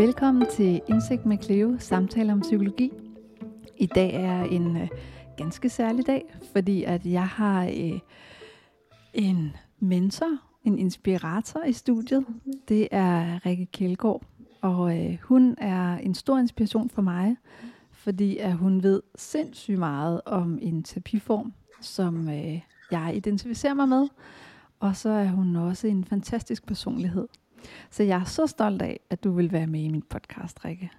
Velkommen til Indsigt med Cleo, samtaler om psykologi. I dag er en øh, ganske særlig dag, fordi at jeg har øh, en mentor, en inspirator i studiet. Det er Rikke Kjeldgaard, og øh, hun er en stor inspiration for mig, fordi at hun ved sindssygt meget om en terapiform, som øh, jeg identificerer mig med. Og så er hun også en fantastisk personlighed. Så jeg er så stolt af, at du vil være med i min podcast, Rikke.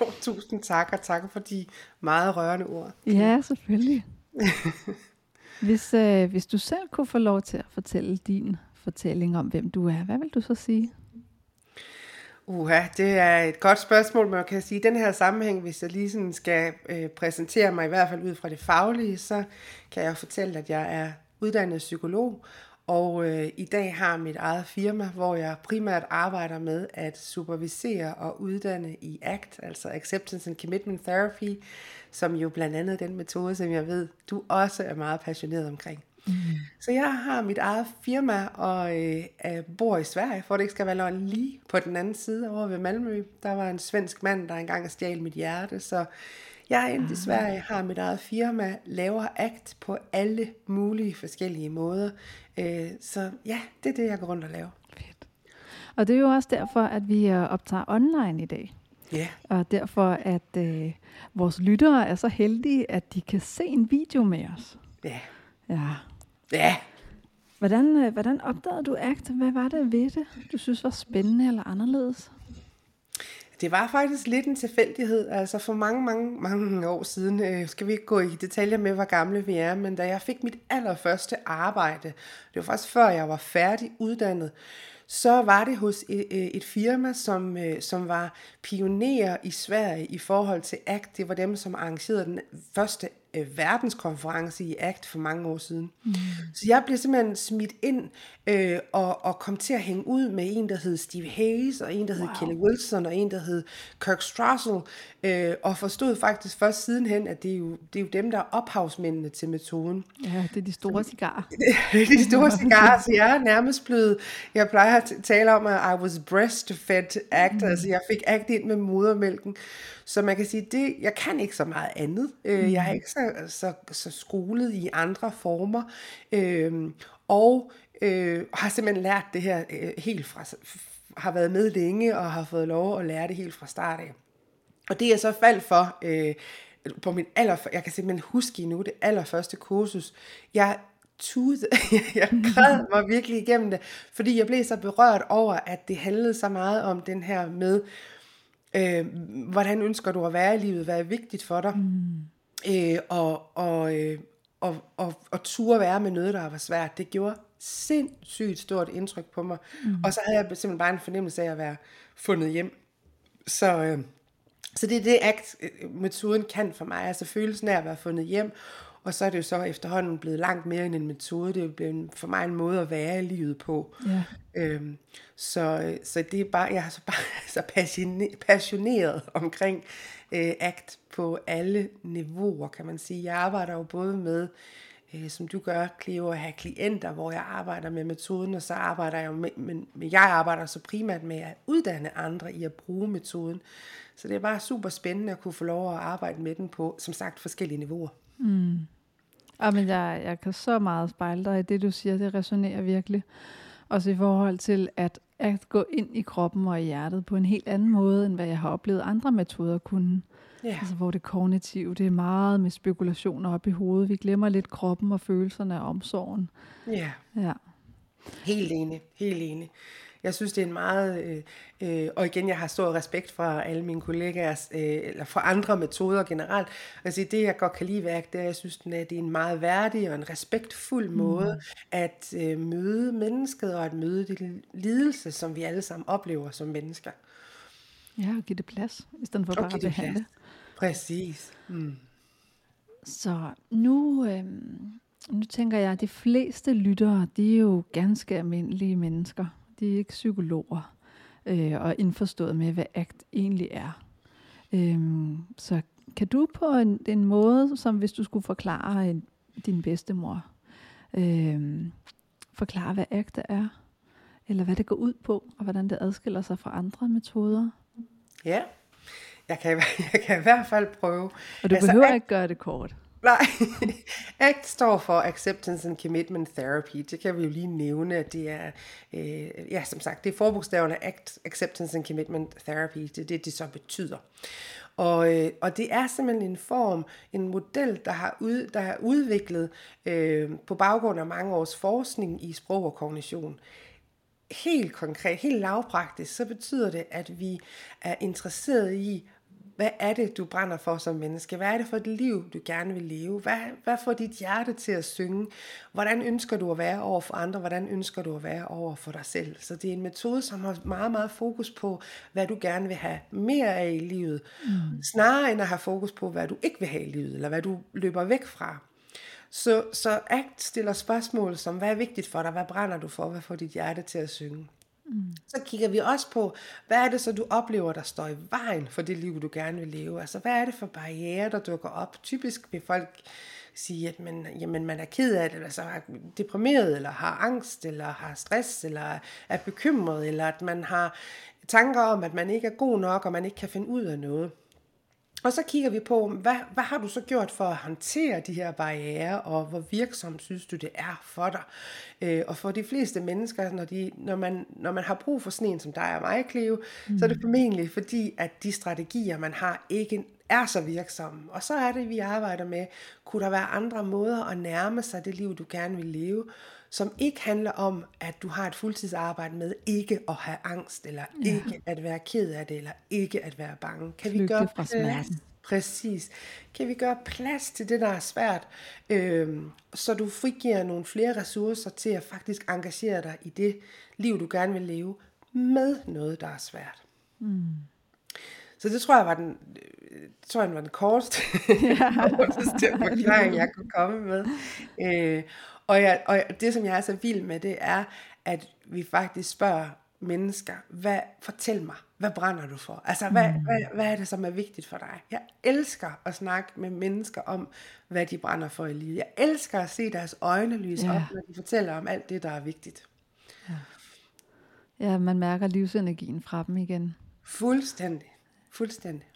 Oh, tusind tak, og tak for de meget rørende ord. Ja, selvfølgelig. hvis, øh, hvis du selv kunne få lov til at fortælle din fortælling om, hvem du er, hvad vil du så sige? Uha, det er et godt spørgsmål, men man kan sige, at i den her sammenhæng, hvis jeg lige sådan skal øh, præsentere mig, i hvert fald ud fra det faglige, så kan jeg fortælle, at jeg er uddannet psykolog, og øh, i dag har mit eget firma, hvor jeg primært arbejder med at supervisere og uddanne i ACT, altså Acceptance and Commitment Therapy, som jo blandt andet den metode, som jeg ved, du også er meget passioneret omkring. Mm. Så jeg har mit eget firma og øh, bor i Sverige, for det ikke skal være løgn lige på den anden side over ved Malmø. Der var en svensk mand, der engang stjal mit hjerte, så jeg er i Sverige, har mit eget firma, laver akt på alle mulige forskellige måder. Øh, så ja, det er det, jeg går rundt og laver. Fedt. Og det er jo også derfor, at vi øh, optager online i dag. Ja. Og derfor, at øh, vores lyttere er så heldige, at de kan se en video med os. Ja. Ja. Ja. Hvordan, øh, hvordan opdagede du ACT? Hvad var det ved det, du synes var spændende eller anderledes? Det var faktisk lidt en tilfældighed. Altså for mange, mange, mange år siden, øh, skal vi ikke gå i detaljer med, hvor gamle vi er, men da jeg fik mit allerførste arbejde, det var faktisk før jeg var færdig uddannet, så var det hos et, øh, et firma, som, øh, som var pionerer i Sverige i forhold til ACT. Det var dem, som arrangerede den første øh, verdenskonference i ACT for mange år siden. Mm. Så jeg blev simpelthen smidt ind øh, og, og kom til at hænge ud med en, der hed Steve Hayes, og en, der wow. hed Kelly Wilson, og en, der hed Kirk Strassel, øh, og forstod faktisk først sidenhen, at det er, jo, det er jo dem, der er ophavsmændene til metoden. Ja, det er de store cigarer. det er de store cigarer, så jeg er nærmest blevet, jeg plejer at tale om, at I was breastfed actor, mm. altså jeg fik act ind med modermælken, så man kan sige, det, jeg kan ikke så meget andet. Øh, Jeg er mm. ikke så, så, så skolet i andre former. Øh, og øh, har simpelthen lært det her øh, helt fra, har været med længe og har fået lov at lære det helt fra start af. Og det er så faldt for øh, på min aller, jeg kan simpelthen huske nu det allerførste kursus. Jeg tude, jeg græd mig virkelig igennem det, fordi jeg blev så berørt over, at det handlede så meget om den her med, øh, hvordan ønsker du at være i livet, hvad er vigtigt for dig, mm. øh, og, og, øh, og, og, og ture være med noget, der var svært. Det gjorde sindssygt stort indtryk på mig. Mm. Og så havde jeg simpelthen bare en fornemmelse af at være fundet hjem. Så, øh, så det er det, ACT-metoden kan for mig, altså følelsen af at være fundet hjem, og så er det jo så efterhånden blevet langt mere end en metode. Det er jo blevet for mig en måde at være i livet på. Ja. Øhm, så, så det er bare, jeg er så bare så passioneret omkring øh, ACT på alle niveauer, kan man sige. Jeg arbejder jo både med, øh, som du gør, Cleo, at have klienter, hvor jeg arbejder med metoden, og så arbejder jeg med, men, men jeg arbejder så primært med at uddanne andre i at bruge metoden. Så det er bare super spændende at kunne få lov at arbejde med den på, som sagt, forskellige niveauer. Mm. Ja, men jeg, jeg kan så meget spejle dig i det, du siger. Det resonerer virkelig. Også i forhold til at, at gå ind i kroppen og i hjertet på en helt anden måde, end hvad jeg har oplevet andre metoder kunne. Ja. Altså, hvor det kognitive, det er meget med spekulationer op i hovedet. Vi glemmer lidt kroppen og følelserne og omsorgen. Ja. ja. Helt enig, helt enig. Jeg synes, det er en meget, øh, øh, og igen, jeg har stor respekt for alle mine kollegaer, øh, eller for andre metoder generelt. Altså det, jeg godt kan lide værk, det er, jeg synes, det er en meget værdig og en respektfuld mm. måde at øh, møde mennesket og at møde de lidelse, som vi alle sammen oplever som mennesker. Ja, og give det plads, i stedet for bare at behandle. Præcis. Mm. Så nu, øh, nu tænker jeg, at de fleste lyttere, de er jo ganske almindelige mennesker de er ikke psykologer øh, og indforstået med, hvad ACT egentlig er. Øhm, så kan du på en, en måde, som hvis du skulle forklare en, din bedstemor, øhm, forklare, hvad ACT er, eller hvad det går ud på, og hvordan det adskiller sig fra andre metoder? Ja, jeg kan, jeg kan i hvert fald prøve. Og du altså, behøver ikke gøre det kort. Nej, ACT står for Acceptance and Commitment Therapy. Det kan vi jo lige nævne, at det er, øh, ja, som sagt, det er forbogstaverne ACT, Acceptance and Commitment Therapy. Det er det, det så betyder. Og, øh, og det er simpelthen en form, en model, der har, ud, der har udviklet øh, på baggrund af mange års forskning i sprog og kognition. Helt konkret, helt lavpraktisk, så betyder det, at vi er interesseret i, hvad er det, du brænder for som menneske? Hvad er det for et liv, du gerne vil leve? Hvad, hvad får dit hjerte til at synge? Hvordan ønsker du at være over for andre? Hvordan ønsker du at være over for dig selv? Så det er en metode, som har meget, meget fokus på, hvad du gerne vil have mere af i livet. Mm. Snarere end at have fokus på, hvad du ikke vil have i livet, eller hvad du løber væk fra. Så, så ACT stiller spørgsmål som, hvad er vigtigt for dig? Hvad brænder du for? Hvad får dit hjerte til at synge? Mm. Så kigger vi også på, hvad er det så, du oplever, der står i vejen for det liv, du gerne vil leve? Altså, hvad er det for barriere, der dukker op? Typisk vil folk sige, at man, jamen, man er ked af det, eller så er deprimeret, eller har angst, eller har stress, eller er bekymret, eller at man har tanker om, at man ikke er god nok, og man ikke kan finde ud af noget. Og så kigger vi på, hvad, hvad har du så gjort for at håndtere de her barriere, og hvor virksom synes du det er for dig? Øh, og for de fleste mennesker, når, de, når, man, når man har brug for sådan en som dig og mig, Cleo, mm. så er det formentlig fordi, at de strategier, man har, ikke er så virksomme. Og så er det, vi arbejder med, kunne der være andre måder at nærme sig det liv, du gerne vil leve, som ikke handler om, at du har et fuldtidsarbejde med ikke at have angst, eller ja. ikke at være ked af det, eller ikke at være bange. Kan Flygte vi gøre fra plads? Præcis. Kan vi gøre plads til det, der er svært, øhm, så du frigiver nogle flere ressourcer til at faktisk engagere dig i det liv, du gerne vil leve, med noget, der er svært. Mm. Så det tror jeg var den, tror jeg var den korteste, korteste forklaring, jeg kunne komme med. Øh, og, jeg, og det, som jeg er så vild med, det er, at vi faktisk spørger mennesker, hvad, fortæl mig, hvad brænder du for? Altså, hvad, mm. hvad, hvad er det, som er vigtigt for dig? Jeg elsker at snakke med mennesker om, hvad de brænder for i livet. Jeg elsker at se deres øjne lyse ja. op, når de fortæller om alt det, der er vigtigt. Ja. ja, man mærker livsenergien fra dem igen. Fuldstændig. Fuldstændig.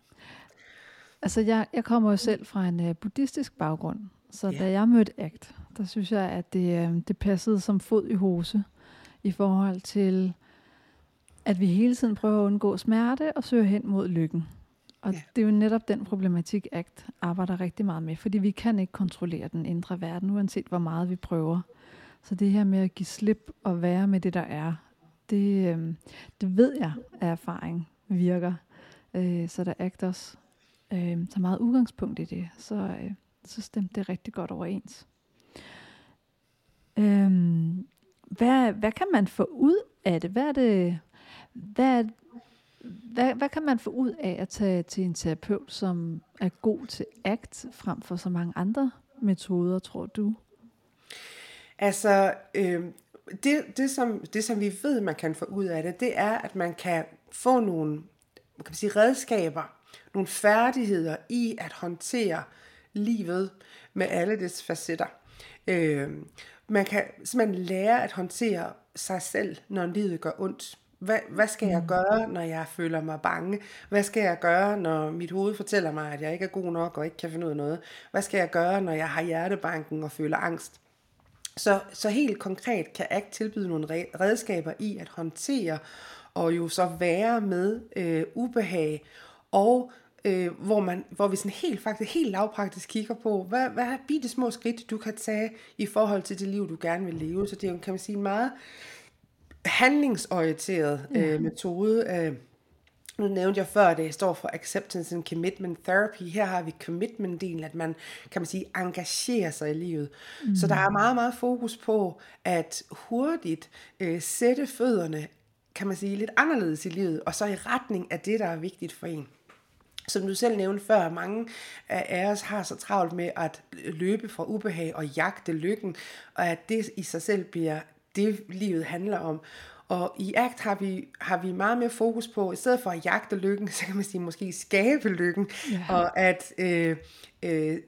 Altså, jeg, jeg kommer jo selv fra en uh, buddhistisk baggrund, så ja. da jeg mødte ACT, der synes jeg, at det, uh, det passede som fod i hose i forhold til, at vi hele tiden prøver at undgå smerte og søger hen mod lykken. Og ja. det er jo netop den problematik, ACT arbejder rigtig meget med, fordi vi kan ikke kontrollere den indre verden, uanset hvor meget vi prøver. Så det her med at give slip og være med det, der er, det, øh, det ved jeg af erfaring virker. Øh, så der ACT også øh, tager meget udgangspunkt i det, så, øh, så stemte det rigtig godt overens. Øhm, hvad, hvad kan man få ud af det? Hvad er det, hvad, hvad, hvad kan man få ud af at tage til en terapeut, som er god til ACT, frem for så mange andre metoder, tror du? Altså, øh, det, det, som, det som vi ved, man kan få ud af det, det er, at man kan få nogle man sige, redskaber, nogle færdigheder i at håndtere livet med alle dets facetter. Øh, man kan simpelthen lære at håndtere sig selv, når livet gør ondt. Hvad, hvad skal jeg mm. gøre, når jeg føler mig bange? Hvad skal jeg gøre, når mit hoved fortæller mig, at jeg ikke er god nok og ikke kan finde ud af noget? Hvad skal jeg gøre, når jeg har hjertebanken og føler angst? Så, så helt konkret kan ACT tilbyde nogle redskaber i at håndtere og jo så være med øh, ubehag og øh, hvor, man, hvor vi sådan helt faktisk helt lavpraktisk kigger på, hvad, hvad er bitte små skridt, du kan tage i forhold til det liv, du gerne vil leve. Så det er jo, kan man sige, en meget handlingsorienteret øh, metode. Øh, nu nævnte jeg før, at det står for Acceptance and Commitment Therapy. Her har vi commitment-delen, at man, kan man sige, engagerer sig i livet. Mm. Så der er meget, meget fokus på at hurtigt øh, sætte fødderne, kan man sige, lidt anderledes i livet, og så i retning af det, der er vigtigt for en. Som du selv nævnte før, mange af os har så travlt med at løbe fra ubehag og jagte lykken, og at det i sig selv bliver det, livet handler om. Og i ACT har vi, har vi meget mere fokus på, i stedet for at jagte lykken, så kan man sige måske skabe lykken, ja. og at øh, øh,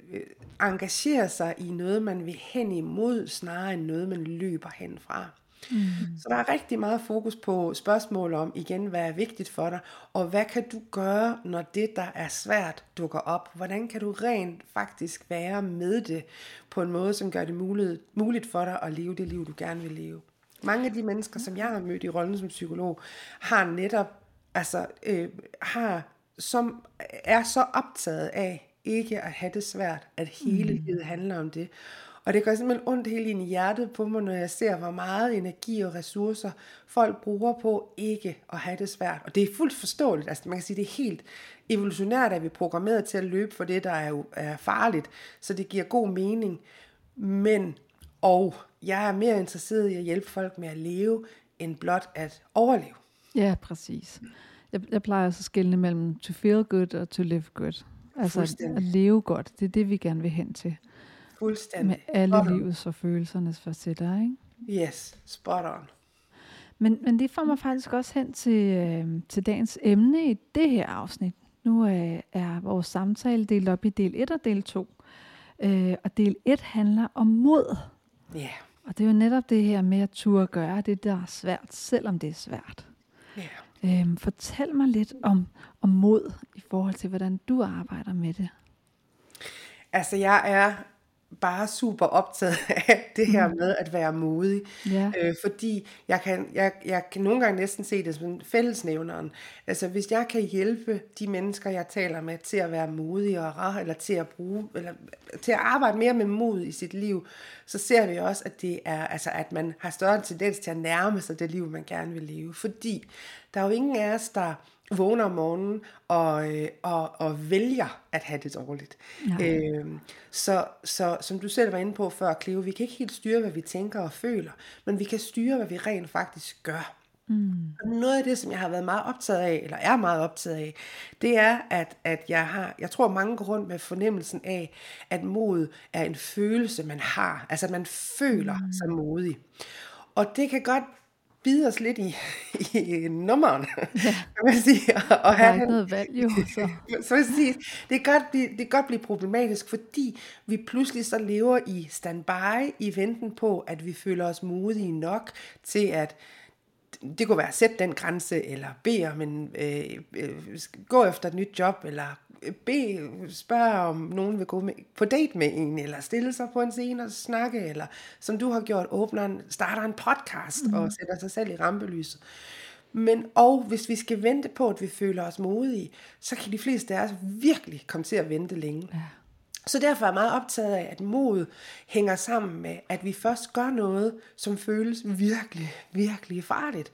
engagere sig i noget, man vil hen imod, snarere end noget, man løber hen fra. Mm. Så der er rigtig meget fokus på spørgsmål om, igen, hvad er vigtigt for dig, og hvad kan du gøre, når det, der er svært, dukker op? Hvordan kan du rent faktisk være med det på en måde, som gør det muligt, muligt for dig at leve det liv, du gerne vil leve? Mange af de mennesker, som jeg har mødt i rollen som psykolog, har netop, altså, øh, har, som er så optaget af ikke at have det svært, at hele mm. livet handler om det. Og det gør simpelthen ondt helt ind i hjertet på mig, når jeg ser, hvor meget energi og ressourcer folk bruger på ikke at have det svært. Og det er fuldt forståeligt. Altså man kan sige, det er helt evolutionært, at vi er programmeret til at løbe for det, der er, er farligt. Så det giver god mening. Men, og jeg er mere interesseret i at hjælpe folk med at leve, end blot at overleve. Ja, præcis. Jeg, jeg plejer også at skille mellem to feel good og to live good. Altså at leve godt, det er det, vi gerne vil hen til. Fuldstændig. Med alle spot livets og følelsernes facetter, ikke? Yes, spot on. Men, men det får mig faktisk også hen til, øh, til dagens emne i det her afsnit. Nu øh, er vores samtale delt op i del 1 og del 2. Øh, og del 1 handler om mod. Ja. Yeah. Og det er jo netop det her med at turde gøre det, der er svært, selvom det er svært. Ja. Yeah. Øhm, fortæl mig lidt om, om mod i forhold til, hvordan du arbejder med det. Altså, jeg er bare super optaget af det her mm. med at være modig. Ja. Øh, fordi jeg kan, jeg, jeg kan nogle gange næsten se det som fællesnævneren. Altså hvis jeg kan hjælpe de mennesker, jeg taler med, til at være modigere, eller til at bruge, eller til at arbejde mere med mod i sit liv, så ser vi også, at det er, altså at man har større tendens til at nærme sig det liv, man gerne vil leve. Fordi der er jo ingen af os, der vågner om morgenen og, øh, og, og vælger at have det dårligt. Øh, så, så som du selv var inde på før, Cleo, vi kan ikke helt styre, hvad vi tænker og føler, men vi kan styre, hvad vi rent faktisk gør. Mm. Og noget af det, som jeg har været meget optaget af, eller er meget optaget af, det er, at, at jeg har, jeg tror mange går rundt med fornemmelsen af, at mod er en følelse, man har. Altså, at man føler mm. sig modig. Og det kan godt bide os lidt i, i nummeren, ja. kan man sige. Og, og have ikke noget valg, jo. Så. så sige, det, kan godt blive, det kan godt blive problematisk, fordi vi pludselig så lever i standby, i venten på, at vi føler os modige nok til at det kunne være sætte den grænse, eller bede om en, øh, øh, gå efter et nyt job, eller bede, spørge om nogen vil gå med, på date med en, eller stille sig på en scene og snakke, eller som du har gjort, åbner en, starter en podcast mm. og sætter sig selv i rampelyset. Men og hvis vi skal vente på, at vi føler os modige, så kan de fleste af os virkelig komme til at vente længe. Ja. Så derfor er jeg meget optaget af, at mod hænger sammen med, at vi først gør noget, som føles virkelig, virkelig farligt.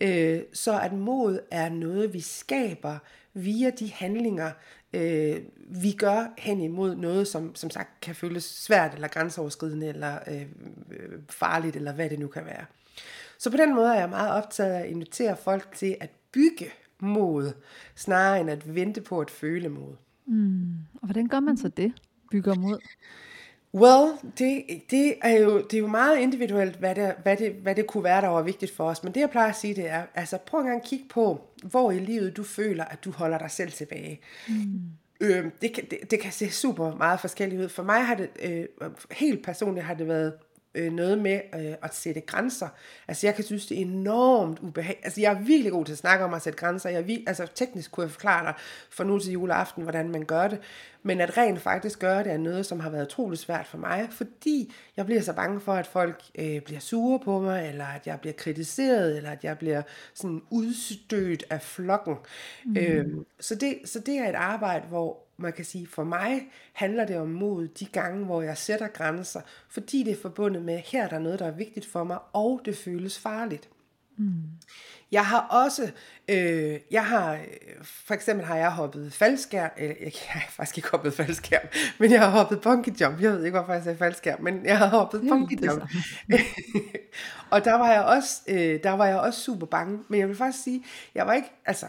Øh, så at mod er noget, vi skaber via de handlinger, øh, vi gør hen imod noget, som som sagt kan føles svært, eller grænseoverskridende, eller øh, øh farligt, eller hvad det nu kan være. Så på den måde er jeg meget optaget af at invitere folk til at bygge mod, snarere end at vente på at føle mod. Mm. Og hvordan gør man så det? Bygger mod? Well, det, det, er jo, det er jo meget individuelt, hvad det, hvad, det, hvad det kunne være, der var vigtigt for os. Men det jeg plejer at sige, det er, altså prøv en gang at kigge på, hvor i livet du føler, at du holder dig selv tilbage. Mm. Øh, det, kan, det, det kan se super meget forskelligt ud. For mig har det, øh, helt personligt har det været øh, noget med øh, at sætte grænser. Altså jeg kan synes, det er enormt ubehageligt. Altså jeg er virkelig god til at snakke om at sætte grænser. Jeg er altså teknisk kunne jeg forklare dig for nu til juleaften, hvordan man gør det. Men at rent faktisk gøre det er noget, som har været utroligt svært for mig, fordi jeg bliver så bange for, at folk øh, bliver sure på mig, eller at jeg bliver kritiseret, eller at jeg bliver sådan udstødt af flokken. Mm. Øhm, så, det, så det er et arbejde, hvor man kan sige, for mig handler det om mod de gange, hvor jeg sætter grænser, fordi det er forbundet med, her er der noget, der er vigtigt for mig, og det føles farligt. Mm. Jeg har også, øh, jeg har, for eksempel har jeg hoppet faldskærm, eller jeg, jeg har faktisk ikke hoppet faldskærm, men jeg har hoppet bungee jump, jeg ved ikke, hvorfor jeg sagde faldskærm, men jeg har hoppet bungee jump. og der var jeg også, øh, der var jeg også super bange, men jeg vil faktisk sige, jeg var ikke, altså,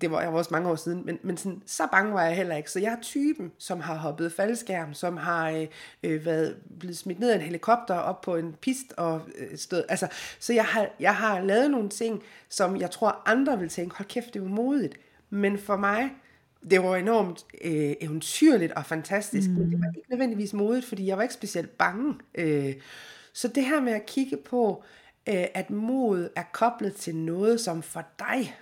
det var jeg var også mange år siden, men, men sådan, så bange var jeg heller ikke. Så jeg er typen, som har hoppet faldskærm, som har øh, øh, været blevet smidt ned af en helikopter op på en pist og øh, stået. Altså, så jeg har, jeg har lavet nogle ting, som jeg tror andre vil tænke, hold kæft, det var modigt. Men for mig, det var enormt øh, eventyrligt og fantastisk, mm. men det var ikke nødvendigvis modigt, fordi jeg var ikke specielt bange. Øh, så det her med at kigge på, øh, at mod er koblet til noget, som for dig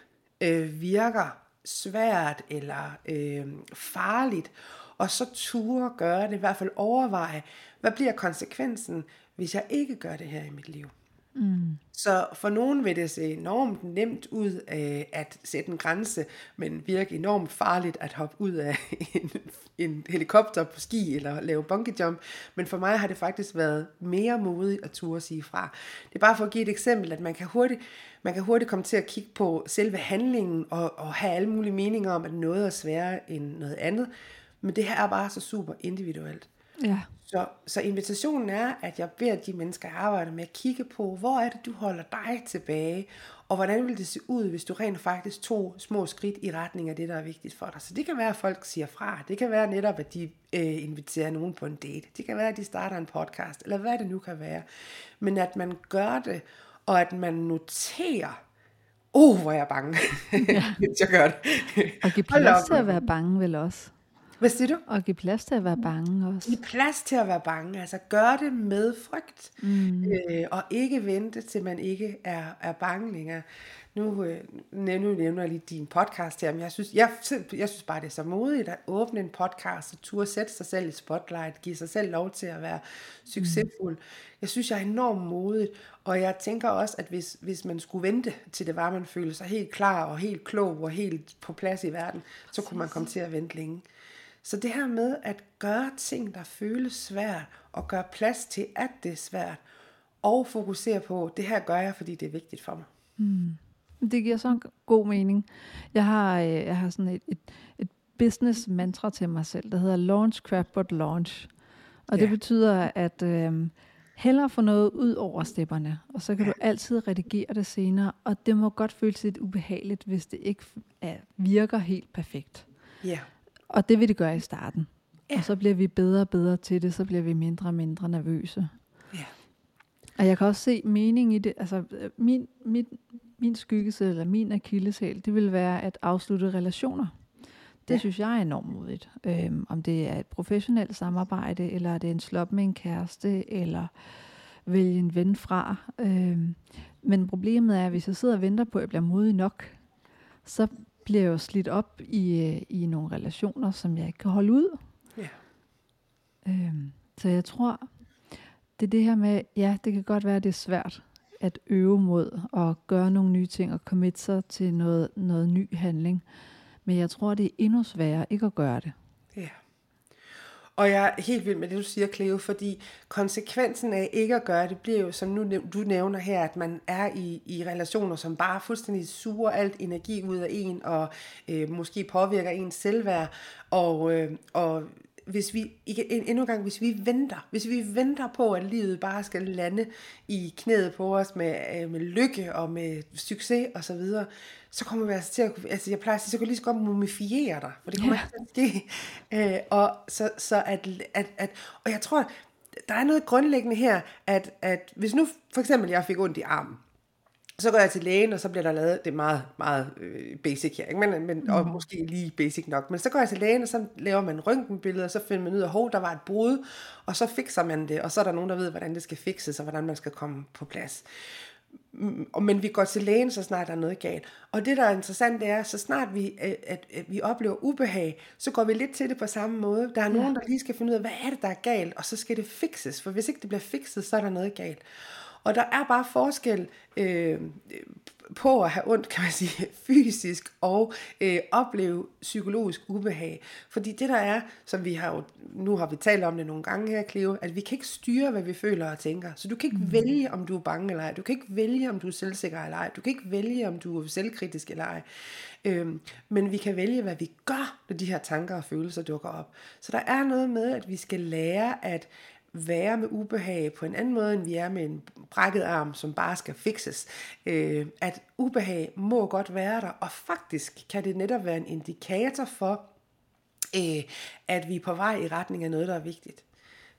øh, virker svært eller øh, farligt, og så ture gøre det, i hvert fald overveje, hvad bliver konsekvensen, hvis jeg ikke gør det her i mit liv. Mm. Så for nogen vil det se enormt nemt ud øh, at sætte en grænse, men virke enormt farligt at hoppe ud af en, en helikopter på ski eller lave bungee jump. Men for mig har det faktisk været mere modigt at turde sige fra. Det er bare for at give et eksempel, at man kan hurtigt, man kan hurtigt komme til at kigge på selve handlingen og, og have alle mulige meninger om, at noget er sværere end noget andet. Men det her er bare så super individuelt. Ja. Så, så invitationen er, at jeg beder de mennesker, jeg arbejder med, at kigge på, hvor er det, du holder dig tilbage, og hvordan vil det se ud, hvis du rent faktisk tog små skridt i retning af det, der er vigtigt for dig. Så det kan være, at folk siger fra. Det kan være netop, at de øh, inviterer nogen på en date. Det kan være, at de starter en podcast, eller hvad det nu kan være. Men at man gør det, og at man noterer, oh, hvor er jeg bange, ja. hvis jeg gør det. Og give plads til at være bange vel også. Hvad siger du? Og give plads til at være bange også. Give plads til at være bange. Altså gør det med frygt. Mm. Øh, og ikke vente til man ikke er, er bange længere. Nu, øh, nu nævner jeg lige din podcast her, men jeg synes, jeg, jeg synes bare, det er så modigt at åbne en podcast og turde sætte sig selv i spotlight, give sig selv lov til at være succesfuld. Mm. Jeg synes, jeg er enormt modigt, og jeg tænker også, at hvis, hvis man skulle vente til det var, man følte sig helt klar og helt klog og helt på plads i verden, så kunne man komme til at vente længe. Så det her med at gøre ting, der føles svært, og gøre plads til, at det er svært, og fokusere på, det her gør jeg, fordi det er vigtigt for mig. Mm. Det giver så god mening. Jeg har, øh, jeg har sådan et, et, et business mantra til mig selv, der hedder launch crap but launch. Og ja. det betyder, at øh, hellere få noget ud over stepperne, og så kan ja. du altid redigere det senere, og det må godt føles lidt ubehageligt, hvis det ikke er, virker helt perfekt. Ja. Og det vil det gøre i starten. Ja. Og så bliver vi bedre og bedre til det, så bliver vi mindre og mindre nervøse. Ja. Og jeg kan også se mening i det. Altså, min, min, min skyggesæl, eller min akilleshæl, det vil være at afslutte relationer. Det ja. synes jeg er enormt modigt. Øhm, om det er et professionelt samarbejde, eller det er en slop med en kæreste, eller vælge en ven fra. Øhm, men problemet er, at hvis jeg sidder og venter på, at jeg bliver modig nok, så bliver jo slidt op i, øh, i nogle relationer, som jeg ikke kan holde ud. Ja. Øhm, så jeg tror, det er det her med, ja, det kan godt være, det er svært at øve mod og gøre nogle nye ting og commit sig til noget, noget ny handling. Men jeg tror, det er endnu sværere ikke at gøre det. Ja. Og jeg er helt vild med det, du siger, Cleo, fordi konsekvensen af ikke at gøre det, bliver jo, som nu du nævner her, at man er i, i relationer, som bare fuldstændig suger alt energi ud af en, og øh, måske påvirker ens selvværd, og, øh, og hvis vi, endnu en gang, hvis vi venter, hvis vi venter på, at livet bare skal lande i knæet på os med, øh, med lykke og med succes og så videre, så kommer vi altså til at, altså jeg plejer at sige, så kan lige så godt mumifiere dig, for det kommer ikke til at ske. Øh, og, så, så at, at, at, og jeg tror, der er noget grundlæggende her, at, at hvis nu for eksempel jeg fik ondt i armen, så går jeg til lægen, og så bliver der lavet, det er meget, meget øh, basic her, ikke? Men, men, og mm. måske lige basic nok, men så går jeg til lægen, og så laver man røntgenbilleder, og så finder man ud af, at der var et brud, og så fikser man det, og så er der nogen, der ved, hvordan det skal fikses, og hvordan man skal komme på plads. Mm, men vi går til lægen, så snart der er noget galt. Og det, der er interessant, det er, så snart vi, at, at, at vi oplever ubehag, så går vi lidt til det på samme måde. Der er nogen, der lige skal finde ud af, hvad er det, der er galt, og så skal det fikses, for hvis ikke det bliver fikset, så er der noget galt. Og der er bare forskel øh, på at have ondt, kan man sige, fysisk og øh, opleve psykologisk ubehag. Fordi det der er, som vi har jo, nu har vi talt om det nogle gange her, Cleo, at vi kan ikke styre, hvad vi føler og tænker. Så du kan ikke mm. vælge, om du er bange eller ej. Du kan ikke vælge, om du er selvsikker eller ej. Du kan ikke vælge, om du er selvkritisk eller ej. Øhm, men vi kan vælge, hvad vi gør, når de her tanker og følelser dukker op. Så der er noget med, at vi skal lære at være med ubehag på en anden måde, end vi er med en brækket arm, som bare skal fikses. Øh, at ubehag må godt være der, og faktisk kan det netop være en indikator for, øh, at vi er på vej i retning af noget, der er vigtigt.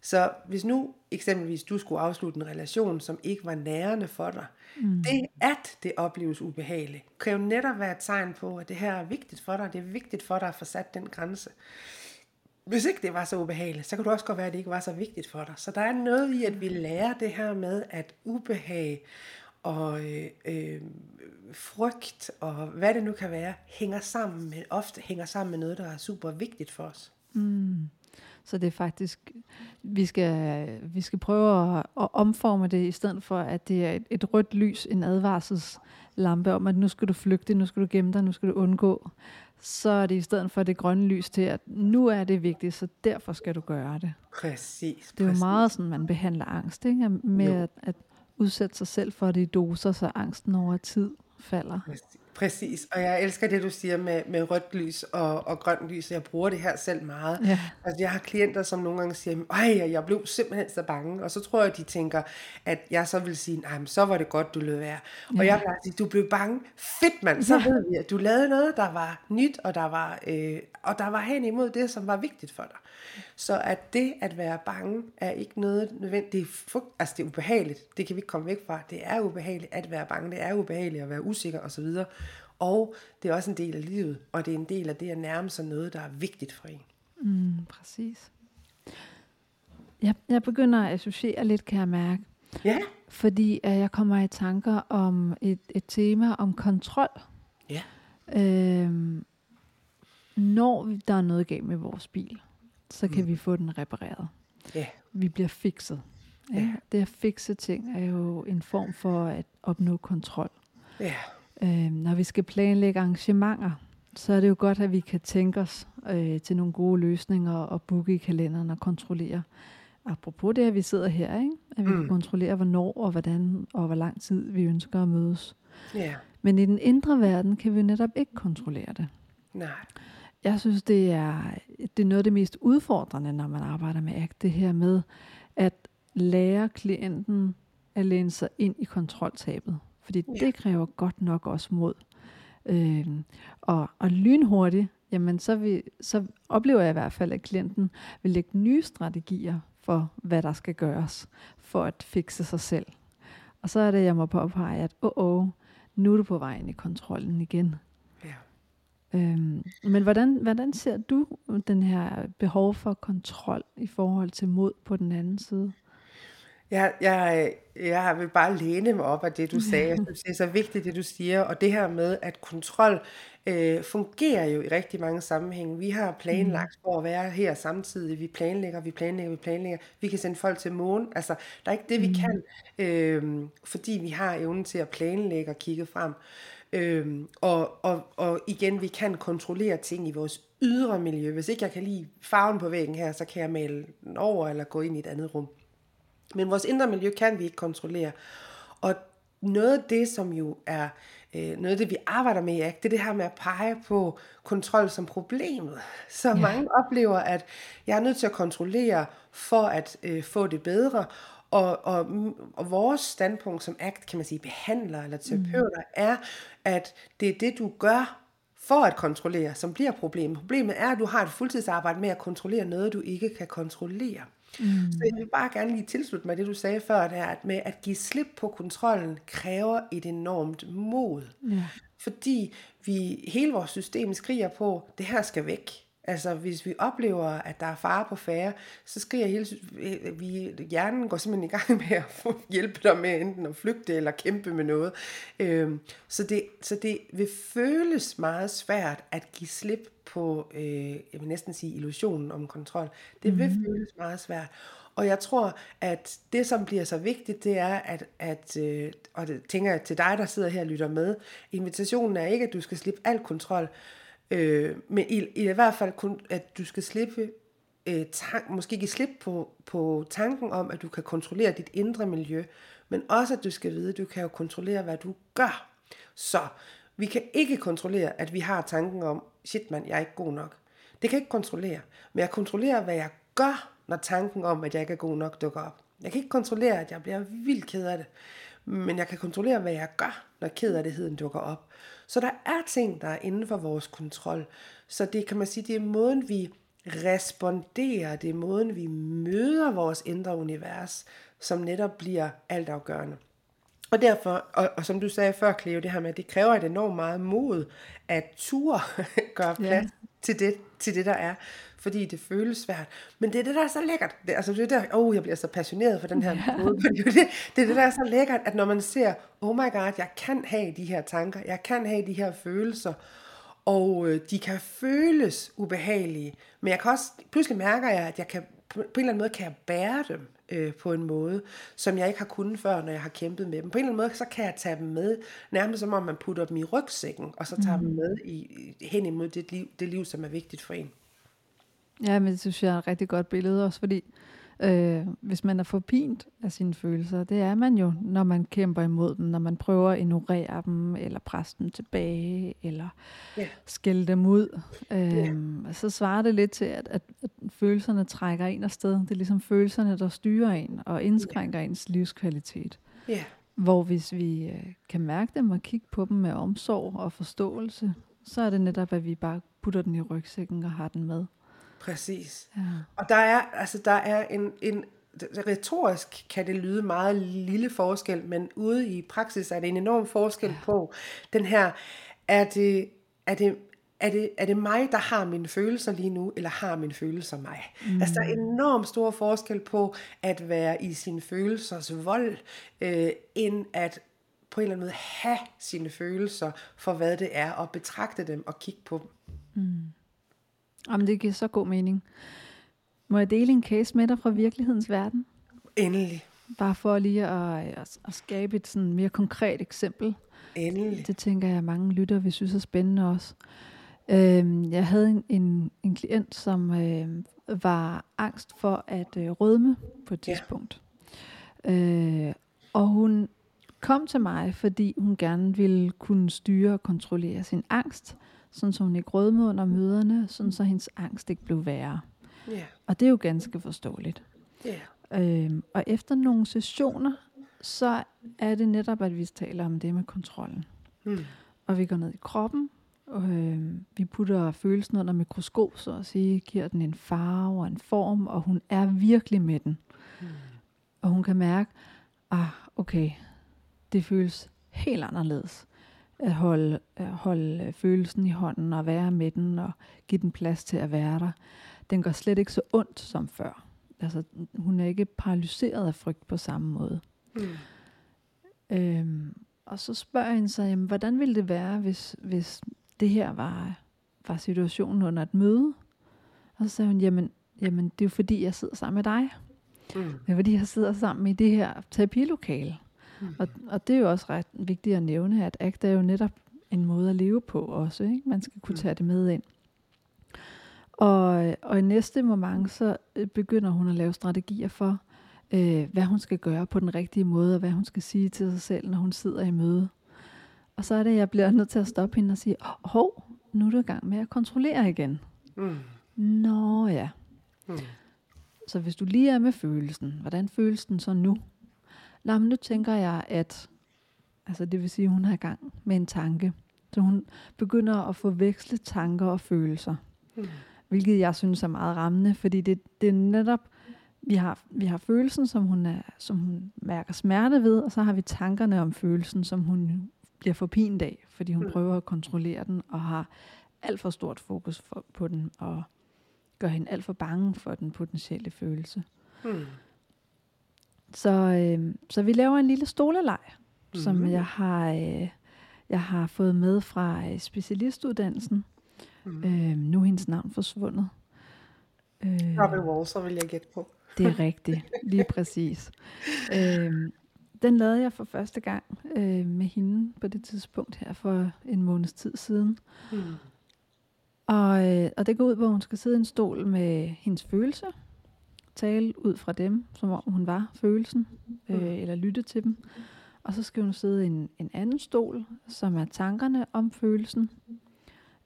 Så hvis nu eksempelvis du skulle afslutte en relation, som ikke var nærende for dig, mm. det at det opleves ubehageligt, kan jo netop være et tegn på, at det her er vigtigt for dig, det er vigtigt for dig at få sat den grænse hvis ikke det var så ubehageligt, så kan det også godt være, at det ikke var så vigtigt for dig. Så der er noget i, at vi lærer det her med, at ubehag og øh, øh, frygt og hvad det nu kan være, hænger sammen med, ofte hænger sammen med noget, der er super vigtigt for os. Mm. Så det er faktisk, vi skal, vi skal prøve at, at omforme det, i stedet for, at det er et, et rødt lys, en advarselslampe om, at nu skal du flygte, nu skal du gemme dig, nu skal du undgå. Så er det i stedet for det grønne lys til, at nu er det vigtigt, så derfor skal du gøre det. Præcis. Det er præcis. jo meget sådan, man behandler angst, ikke? med at, at udsætte sig selv for det i doser, så angsten over tid falder. Præcis. Præcis, og jeg elsker det, du siger med, med rødt lys og, og grønt lys. Jeg bruger det her selv meget. Ja. Altså, jeg har klienter, som nogle gange siger, ej, jeg blev simpelthen så bange. Og så tror jeg, de tænker, at jeg så vil sige, nej, men så var det godt, du lød være. Ja. Og jeg vil sige, du blev bange. Fedt, mand. Så ja. ved vi, at du lavede noget, der var nyt, og der var, øh, og der var hen imod det, som var vigtigt for dig. Så at det at være bange er ikke noget nødvendigt. Det er, altså det er ubehageligt. Det kan vi ikke komme væk fra. Det er ubehageligt at være bange. Det er ubehageligt at være usikker osv. Og det er også en del af livet. Og det er en del af det at nærme sig noget, der er vigtigt for en. Mm, præcis. Jeg, jeg begynder at associere lidt, kan jeg mærke. Ja. Fordi at jeg kommer i tanker om et, et tema om kontrol. Ja. Øhm, når der er noget galt med vores bil, så kan mm. vi få den repareret. Ja. Vi bliver fikset. Ja. Ja. Det at fikse ting er jo en form for at opnå kontrol. Ja. Øhm, når vi skal planlægge arrangementer, så er det jo godt, at vi kan tænke os øh, til nogle gode løsninger og booke i kalenderen og kontrollere. Apropos det, at vi sidder her, ikke? at vi mm. kan kontrollere, hvornår og hvordan og hvor lang tid vi ønsker at mødes. Ja. Men i den indre verden kan vi netop ikke kontrollere det. Nej. Jeg synes, det er, det er noget af det mest udfordrende, når man arbejder med ACT, det her med at lære klienten at læne sig ind i kontroltabet. Fordi Ja. det kræver godt nok også mod. Øhm, og, og lynhurtigt, jamen så, vi, så oplever jeg i hvert fald, at klienten vil lægge nye strategier for, hvad der skal gøres, for at fikse sig selv. Og så er det, jeg må påpege, at åh, åh, nu er du på vej ind i kontrollen igen. Øhm, men hvordan, hvordan ser du den her behov for kontrol i forhold til mod på den anden side? Jeg, jeg, jeg vil bare læne mig op af det, du sagde. Jeg synes, det er så vigtigt, det du siger. Og det her med, at kontrol øh, fungerer jo i rigtig mange sammenhænge. Vi har planlagt for at være her samtidig. Vi planlægger, vi planlægger, vi planlægger. Vi kan sende folk til månen. Altså, der er ikke det, vi kan, øh, fordi vi har evnen til at planlægge og kigge frem. Øhm, og, og, og igen, vi kan kontrollere ting i vores ydre miljø. Hvis ikke jeg kan lide farven på væggen her, så kan jeg male den over eller gå ind i et andet rum. Men vores indre miljø kan vi ikke kontrollere. Og noget af det, som jo er øh, noget af det, vi arbejder med i ACT, det er det her med at pege på kontrol som problemet. Så ja. mange oplever, at jeg er nødt til at kontrollere for at øh, få det bedre. Og, og, og vores standpunkt som ACT, kan man sige, behandler eller terapeuter, mm. er, at det er det, du gør for at kontrollere, som bliver problemet. Problemet er, at du har et fuldtidsarbejde med at kontrollere noget, du ikke kan kontrollere. Mm. Så jeg vil bare gerne lige tilslutte mig det, du sagde før, det er, at med at give slip på kontrollen kræver et enormt mod. Ja. Fordi vi, hele vores system skriger på, det her skal væk. Altså hvis vi oplever, at der er fare på færre, så skriger hele, øh, vi, hjernen går simpelthen i gang med at få hjælpe dig med enten at flygte eller kæmpe med noget. Øhm, så, det, så det vil føles meget svært at give slip på, øh, jeg vil næsten sige illusionen om kontrol. Det vil mm. føles meget svært. Og jeg tror, at det, som bliver så vigtigt, det er, at, at øh, og det tænker jeg til dig, der sidder her og lytter med, invitationen er ikke, at du skal slippe al kontrol, øh, men i, i hvert fald kun, at du skal slippe, øh, tank, måske give slip på, på tanken om, at du kan kontrollere dit indre miljø, men også, at du skal vide, at du kan jo kontrollere, hvad du gør. Så vi kan ikke kontrollere, at vi har tanken om, shit mand, jeg er ikke god nok. Det kan jeg ikke kontrollere, men jeg kontrollerer, hvad jeg gør, når tanken om, at jeg ikke er god nok, dukker op. Jeg kan ikke kontrollere, at jeg bliver vildt ked af det, men jeg kan kontrollere, hvad jeg gør, når ked af det dukker op. Så der er ting, der er inden for vores kontrol. Så det kan man sige, det er måden, vi responderer, det er måden, vi møder vores indre univers, som netop bliver altafgørende. Og derfor, og, og som du sagde før, Cleo, det her med, at det kræver et enormt meget mod at ture gøre plads ja. til det, til det, der er, fordi det føles svært. Men det er det, der er så lækkert. Det, altså det der, oh, jeg bliver så passioneret for den her ja. måde. Det, er det, er det, der er så lækkert, at når man ser, oh my god, jeg kan have de her tanker, jeg kan have de her følelser, og øh, de kan føles ubehagelige, men jeg kan også, pludselig mærker jeg, at jeg kan, på, på en eller anden måde kan jeg bære dem øh, på en måde, som jeg ikke har kunnet før, når jeg har kæmpet med dem. På en eller anden måde, så kan jeg tage dem med, nærmest som om man putter dem i rygsækken, og så tager mm. dem med i, hen imod det liv, det liv, som er vigtigt for en. Ja, men det synes jeg er et rigtig godt billede også, fordi øh, hvis man er forpint af sine følelser, det er man jo, når man kæmper imod dem, når man prøver at ignorere dem, eller presse dem tilbage, eller yeah. skælde dem ud. Øh, yeah. Så svarer det lidt til, at, at, at følelserne trækker en afsted. Det er ligesom følelserne, der styrer en og indskrænker yeah. ens livskvalitet. Yeah. Hvor hvis vi øh, kan mærke dem og kigge på dem med omsorg og forståelse, så er det netop, at vi bare putter den i rygsækken og har den med. Præcis. Ja. Og der er, altså, der er en, en, retorisk kan det lyde meget lille forskel, men ude i praksis er det en enorm forskel ja. på den her, er det, er det, er det, er det mig, der har mine følelser lige nu, eller har mine følelser mig? Mm. Altså, der er enormt stor forskel på at være i sin følelsers vold, øh, end at på en eller anden måde have sine følelser for, hvad det er, og betragte dem og kigge på dem. Jamen, det giver så god mening. Må jeg dele en case med dig fra virkelighedens verden? Endelig. Bare for lige at, at, at skabe et sådan mere konkret eksempel. Endelig. Det tænker jeg, mange lytter vil synes er spændende også. Øhm, jeg havde en, en, en klient, som øh, var angst for at øh, rødme på et tidspunkt. Ja. Øh, og hun kom til mig, fordi hun gerne ville kunne styre og kontrollere sin angst sådan så hun ikke rødmede under møderne, sådan så hendes angst ikke blev værre. Yeah. Og det er jo ganske forståeligt. Yeah. Øhm, og efter nogle sessioner, så er det netop, at vi taler om det med kontrollen. Mm. Og vi går ned i kroppen, og øh, vi putter følelsen under mikroskop, så at sige, giver den en farve og en form, og hun er virkelig med den. Mm. Og hun kan mærke, ah, okay, det føles helt anderledes at holde, holde følelsen i hånden og være med den og give den plads til at være der. Den går slet ikke så ondt som før. Altså, hun er ikke paralyseret af frygt på samme måde. Mm. Øhm, og så spørger hende sig, jamen, hvordan ville det være, hvis, hvis det her var, var situationen under et møde? Og så sagde hun, jamen, jamen det er jo fordi, jeg sidder sammen med dig. Mm. Det er fordi, jeg sidder sammen i det her terapilokale. Mm. Og, og det er jo også ret vigtigt at nævne, at ACT er jo netop en måde at leve på også. Ikke? Man skal kunne mm. tage det med ind. Og, og i næste moment, så øh, begynder hun at lave strategier for, øh, hvad hun skal gøre på den rigtige måde, og hvad hun skal sige til sig selv, når hun sidder i møde. Og så er det, jeg bliver nødt til at stoppe hende og sige, hov, nu er du i gang med at kontrollere igen. Mm. Nå ja. Mm. Så hvis du lige er med følelsen, hvordan føles den så nu? Nå, men nu tænker jeg, at altså det vil sige, at hun har gang med en tanke. Så hun begynder at forveksle tanker og følelser. Mm. Hvilket jeg synes er meget rammende, fordi det, det er netop, vi har, vi har følelsen, som hun, er, som hun mærker smerte ved, og så har vi tankerne om følelsen, som hun bliver forpint af, fordi hun mm. prøver at kontrollere den, og har alt for stort fokus for, på den, og gør hende alt for bange for den potentielle følelse. Mm. Så, øh, så vi laver en lille stoleleg, mm-hmm. som mhm. jeg har, øh, jeg har fået med fra øh, specialistuddannelsen. Mm-hmm. Øh, nu er hendes navn forsvundet. Øh, Robin Walser vil jeg gætte på. Det er rigtigt, lige præcis. Øh, den lavede jeg for første gang øh, med hende på det tidspunkt her for en måneds tid siden. Mm. Og, øh, og det går ud på, at hun skal sidde i en stol med hendes følelser, tale ud fra dem, som om hun var følelsen, øh, mm. eller lytte til dem. Og så skal hun sidde i en, en anden stol, som er tankerne om følelsen.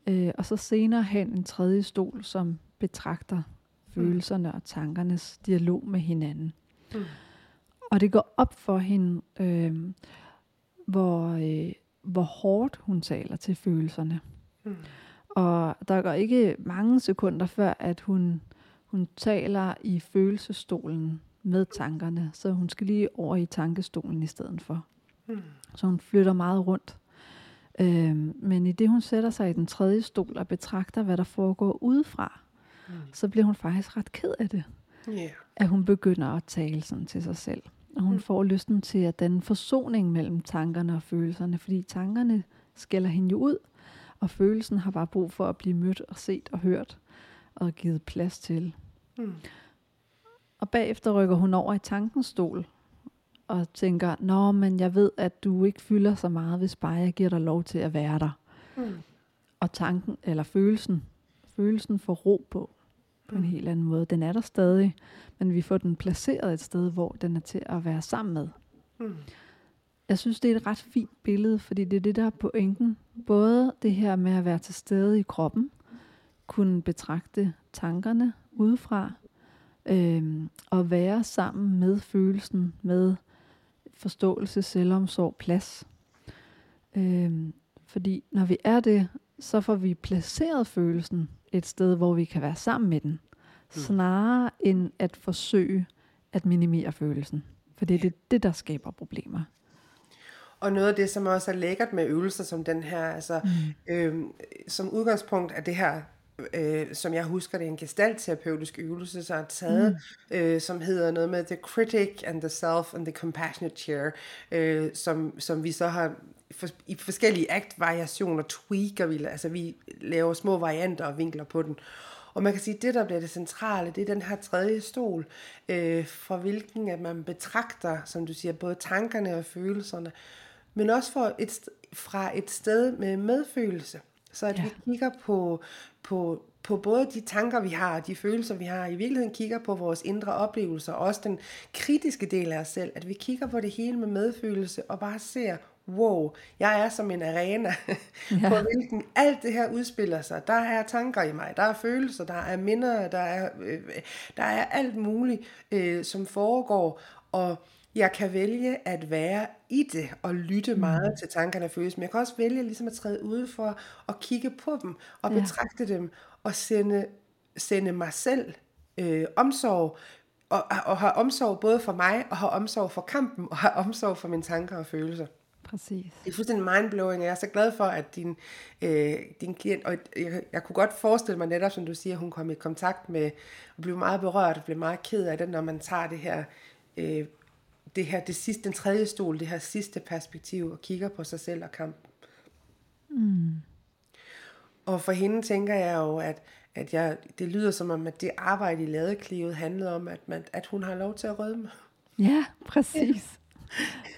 Øh, og så senere hen en tredje stol, som betragter følelserne og tankernes dialog med hinanden. Mm. Og det går op for hende, øh, hvor, øh, hvor hårdt hun taler til følelserne. Mm. Og der går ikke mange sekunder før, at hun hun taler i følelsestolen med tankerne, så hun skal lige over i tankestolen i stedet for. Mm. Så hun flytter meget rundt. Øhm, men i det hun sætter sig i den tredje stol og betragter, hvad der foregår udefra, mm. så bliver hun faktisk ret ked af det. Yeah. At hun begynder at tale sådan til sig selv. Og hun mm. får lysten til at danne forsoning mellem tankerne og følelserne, fordi tankerne skælder hende jo ud, og følelsen har bare brug for at blive mødt og set og hørt og givet plads til. Mm. Og bagefter rykker hun over i tankens stol og tænker, nå, men jeg ved, at du ikke fylder så meget, hvis bare jeg giver dig lov til at være der. Mm. Og tanken, eller følelsen, følelsen får ro på, på en mm. helt anden måde. Den er der stadig, men vi får den placeret et sted, hvor den er til at være sammen med. Mm. Jeg synes, det er et ret fint billede, fordi det er det, der er pointen. Både det her med at være til stede i kroppen, kunne betragte tankerne udefra, øhm, og være sammen med følelsen, med forståelse, selvomsorg, plads. Øhm, fordi når vi er det, så får vi placeret følelsen et sted, hvor vi kan være sammen med den, mm. snarere end at forsøge at minimere følelsen. For det er det, det, der skaber problemer. Og noget af det, som også er lækkert med øvelser som den her, altså mm. øhm, som udgangspunkt er det her øh, som jeg husker det, er en gestaltterapeutisk øvelse, så er taget, mm. øh, som hedder noget med The Critic and the Self and the Compassionate Chair, øh, som, som vi så har for, i forskellige akt-variationer tweaker vi, altså vi laver små varianter og vinkler på den. Og man kan sige, at det, der bliver det centrale, det er den her tredje stol, øh, fra hvilken at man betragter, som du siger, både tankerne og følelserne, men også for et, fra et sted med medfølelse. Så at ja. vi kigger på, på, på både de tanker, vi har, og de følelser, vi har, i virkeligheden kigger på vores indre oplevelser, og også den kritiske del af os selv, at vi kigger på det hele med medfølelse, og bare ser, wow, jeg er som en arena, ja. på hvilken alt det her udspiller sig. Der er tanker i mig, der er følelser, der er minder, der er, øh, der er alt muligt, øh, som foregår, og jeg kan vælge at være i det og lytte mm. meget til tankerne og følelser, men jeg kan også vælge ligesom at træde ude for at kigge på dem og ja. betragte dem og sende, sende mig selv øh, omsorg, og, og have omsorg både for mig, og have omsorg for kampen, og have omsorg for mine tanker og følelser. Præcis. Det er fuldstændig mindblowing, og jeg er så glad for, at din, øh, din klient, og jeg, jeg kunne godt forestille mig netop, som du siger, hun kom i kontakt med, og blev meget berørt, og blev meget ked af det, når man tager det her øh, det her, det sidste, den tredje stol, det her sidste perspektiv, og kigger på sig selv og kampen. Mm. Og for hende tænker jeg jo, at, at jeg, det lyder som om, at det arbejde i ladeklivet handlede om, at, man, at hun har lov til at rødme. Ja, præcis.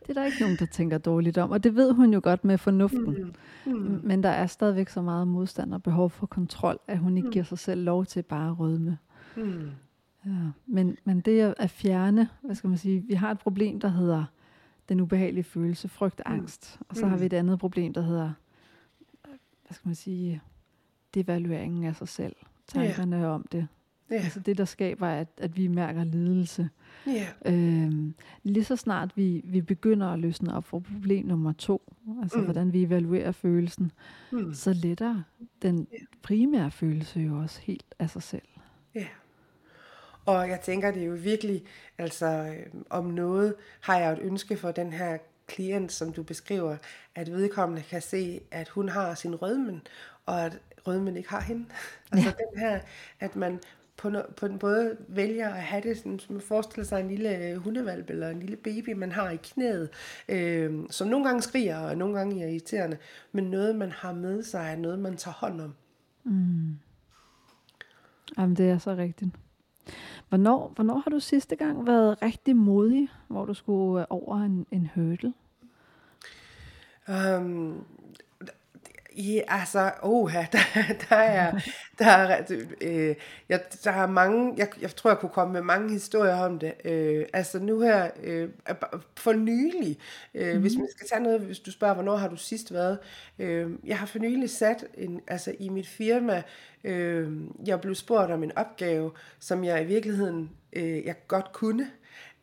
det er der ikke nogen, der tænker dårligt om, og det ved hun jo godt med fornuften. Mm. Mm. Men der er stadigvæk så meget modstand og behov for kontrol, at hun ikke mm. giver sig selv lov til bare at rødme. Mm. Ja, men, men det at fjerne, hvad skal man sige, vi har et problem, der hedder den ubehagelige følelse, frygt, mm. angst. Og så har vi et andet problem, der hedder, hvad skal man sige, devalueringen af sig selv. Tankerne yeah. om det. Yeah. Altså det, der skaber, at, at vi mærker lidelse. Yeah. Øhm, lige så snart vi, vi begynder at løsne op for problem nummer to, altså mm. hvordan vi evaluerer følelsen, mm. så letter den primære følelse jo også helt af sig selv. Ja. Yeah. Og jeg tænker, det er jo virkelig, altså øh, om noget har jeg et ønske for den her klient, som du beskriver, at vedkommende kan se, at hun har sin rødmen, og at rødmen ikke har hende. altså ja. den her, at man på, no, på den både vælger at have det, sådan, som man forestiller sig en lille øh, hundevalp eller en lille baby, man har i knæet, øh, som nogle gange skriger og nogle gange er irriterende, men noget man har med sig, er noget man tager hånd om. Mm. Jamen det er så rigtigt. Hvornår, hvornår har du sidste gang været rigtig modig, hvor du skulle øh, over en, en hurdle? Um, Ja, altså, oh, der, der er, der er, øh, jeg, der er mange, jeg, jeg tror, jeg kunne komme med mange historier om det. Øh, altså nu her, øh, for nylig, øh, mm. hvis man skal tage noget, hvis du spørger, hvornår har du sidst været? Øh, jeg har for nylig sat, en, altså i mit firma, øh, jeg blev spurgt om en opgave, som jeg i virkeligheden, øh, jeg godt kunne,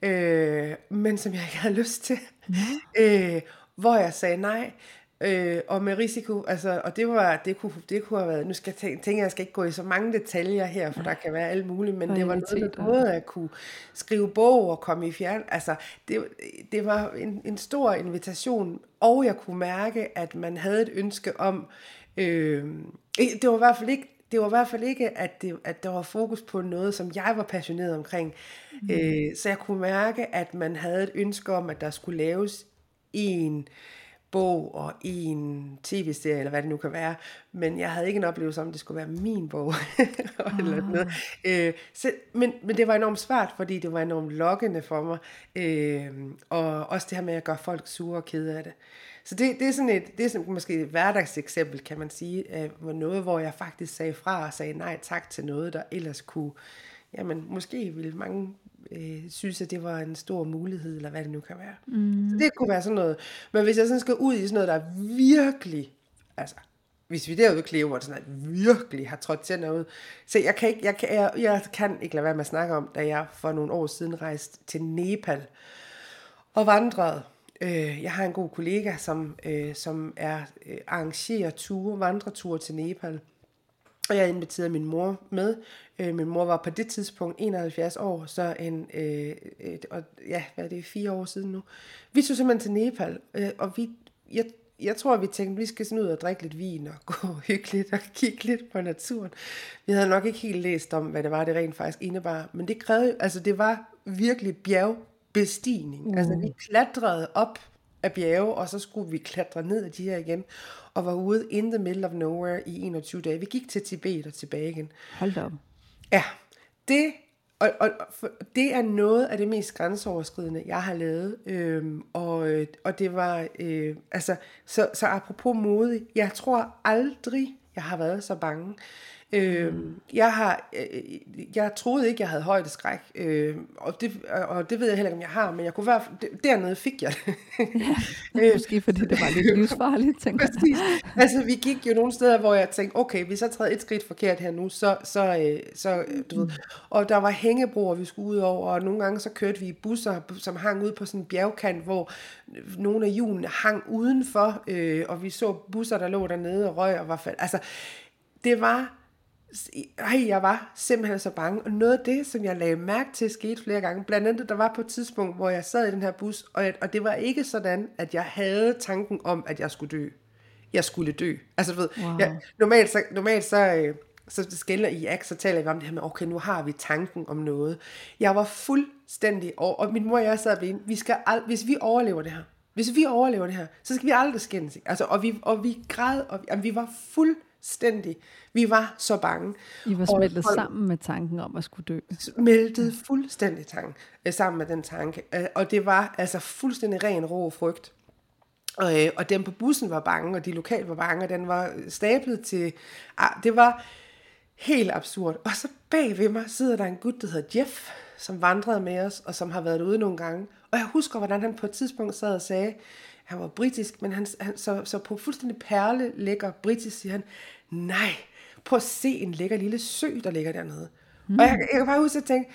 øh, men som jeg ikke havde lyst til. Mm. Øh, hvor jeg sagde nej, Øh, og med risiko, altså, og det var, det kunne, det kunne have været, nu skal jeg tænke, jeg skal ikke gå i så mange detaljer her, for der kan være alt muligt, men det var noget, både at kunne skrive bog og komme i fjern, altså, det, det var en, en stor invitation, og jeg kunne mærke, at man havde et ønske om, øh, det var i hvert fald ikke, det var i hvert fald ikke, at, det, at der var fokus på noget, som jeg var passioneret omkring. Mm. Øh, så jeg kunne mærke, at man havde et ønske om, at der skulle laves en bog og en tv-serie, eller hvad det nu kan være. Men jeg havde ikke en oplevelse om, at det skulle være min bog. eller oh. noget. Øh, så, men, men det var enormt svært, fordi det var enormt lokkende for mig. Øh, og også det her med at gøre folk sure og kede af det. Så det, det er sådan et, det er sådan måske et hverdagseksempel, kan man sige, af noget, hvor jeg faktisk sagde fra og sagde nej tak til noget, der ellers kunne, jamen måske ville mange øh, synes, at det var en stor mulighed, eller hvad det nu kan være. Mm. Så det kunne være sådan noget. Men hvis jeg sådan skal ud i sådan noget, der virkelig, altså, hvis vi derude Cleo, hvor det sådan, at virkelig har trådt til noget. Så jeg kan, ikke, jeg, kan, jeg, jeg kan ikke lade være med at snakke om, da jeg for nogle år siden rejste til Nepal og vandrede. Øh, jeg har en god kollega, som, øh, som er øh, arrangerer ture, vandreture til Nepal. Og jeg inviterede min mor med. Øh, min mor var på det tidspunkt 71 år, så en, øh, et, og, ja, hvad er det, fire år siden nu. Vi tog simpelthen til Nepal, øh, og vi, jeg, jeg tror, vi tænkte, vi skal sådan ud og drikke lidt vin og gå hyggeligt og kigge lidt på naturen. Vi havde nok ikke helt læst om, hvad det var, det rent faktisk indebar, men det krævede, altså det var virkelig bjergbestigning. Mm. Altså vi klatrede op af bjerge, og så skulle vi klatre ned af de her igen og var ude in the middle of nowhere i 21 dage. Vi gik til Tibet og tilbage igen. Hold op. Ja, det, og, og, og det er noget af det mest grænseoverskridende, jeg har lavet. Øhm, og, og det var, øh, altså, så, så apropos modig, jeg tror aldrig, jeg har været så bange. Øh, jeg har, øh, jeg troede ikke, jeg havde højdeskræk, øh, og, det, og det ved jeg heller ikke, om jeg har, men jeg kunne være, dernede fik jeg det. ja, måske fordi det var lidt livsfarligt, tænker jeg. Altså, vi gik jo nogle steder, hvor jeg tænkte, okay, hvis jeg træder et skridt forkert her nu, så, så, øh, så du ved, og der var hængebroer, vi skulle ud over, og nogle gange så kørte vi i busser, som hang ud på sådan en bjergkant, hvor nogle af hjulene hang udenfor, øh, og vi så busser, der lå dernede og røg og var faldt. Altså, det var ej, jeg var simpelthen så bange. Og noget af det, som jeg lagde mærke til, skete flere gange. Blandt andet, der var på et tidspunkt, hvor jeg sad i den her bus, og, jeg, og det var ikke sådan, at jeg havde tanken om, at jeg skulle dø. Jeg skulle dø. Altså, du ved, wow. jeg, normalt så, normalt så, øh, så skælder i ACT, så taler vi om det her med, okay, nu har vi tanken om noget. Jeg var fuldstændig over, og min mor og jeg sad ved vi skal ald- hvis vi overlever det her, hvis vi overlever det her, så skal vi aldrig skændes. Altså, og vi, og vi græd, og vi, og vi var fuld fuldstændig. Vi var så bange. I var smeltet og, sammen med tanken om at skulle dø. Smeltet fuldstændig tanke, øh, sammen med den tanke. Øh, og det var altså fuldstændig ren rå frygt. Og, øh, og dem på bussen var bange, og de lokale var bange, og den var stablet til... Ah, det var helt absurd. Og så bag ved mig sidder der en gut, der hedder Jeff, som vandrede med os, og som har været ude nogle gange. Og jeg husker, hvordan han på et tidspunkt sad og sagde, han var britisk, men han, han så, så på fuldstændig perle lækker britisk, siger han, nej, prøv at se en lækker lille sø, der ligger dernede. Mm. Og jeg, jeg kan bare huske at tænke,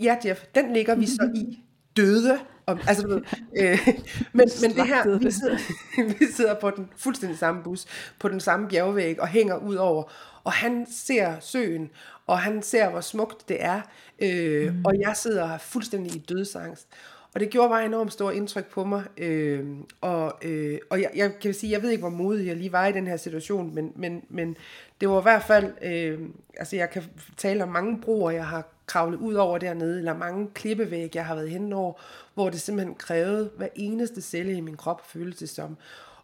ja Jeff, den ligger vi så i døde. Om, altså, øh, men, men det her, vi sidder, vi sidder på den fuldstændig samme bus, på den samme bjergvæg og hænger ud over, og han ser søen, og han ser, hvor smukt det er, øh, mm. og jeg sidder fuldstændig i dødsangst. Og det gjorde bare enormt stort indtryk på mig. Øh, og øh, og jeg, jeg kan sige, jeg ved ikke, hvor modig jeg lige var i den her situation, men, men, men det var i hvert fald, øh, altså jeg kan tale om mange broer, jeg har kravlet ud over dernede, eller mange klippevæg, jeg har været henover, over, hvor det simpelthen krævede hver eneste celle i min krop følelse som.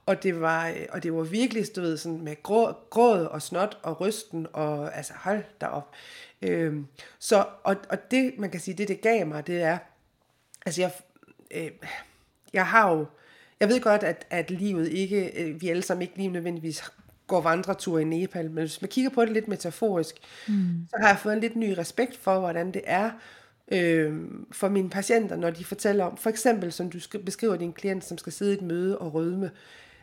Og det var, øh, og det var virkelig stået sådan med gråd, gråd og snot og rysten, og altså hold da op. Øh, så, og, og det, man kan sige, det det gav mig, det er, Altså jeg, øh, jeg har jo, jeg ved godt, at, at livet ikke, øh, vi alle sammen ikke lige nødvendigvis går vandretur i Nepal, men hvis man kigger på det lidt metaforisk, mm. så har jeg fået en lidt ny respekt for, hvordan det er øh, for mine patienter, når de fortæller om, for eksempel som du beskriver din klient, som skal sidde i et møde og rødme,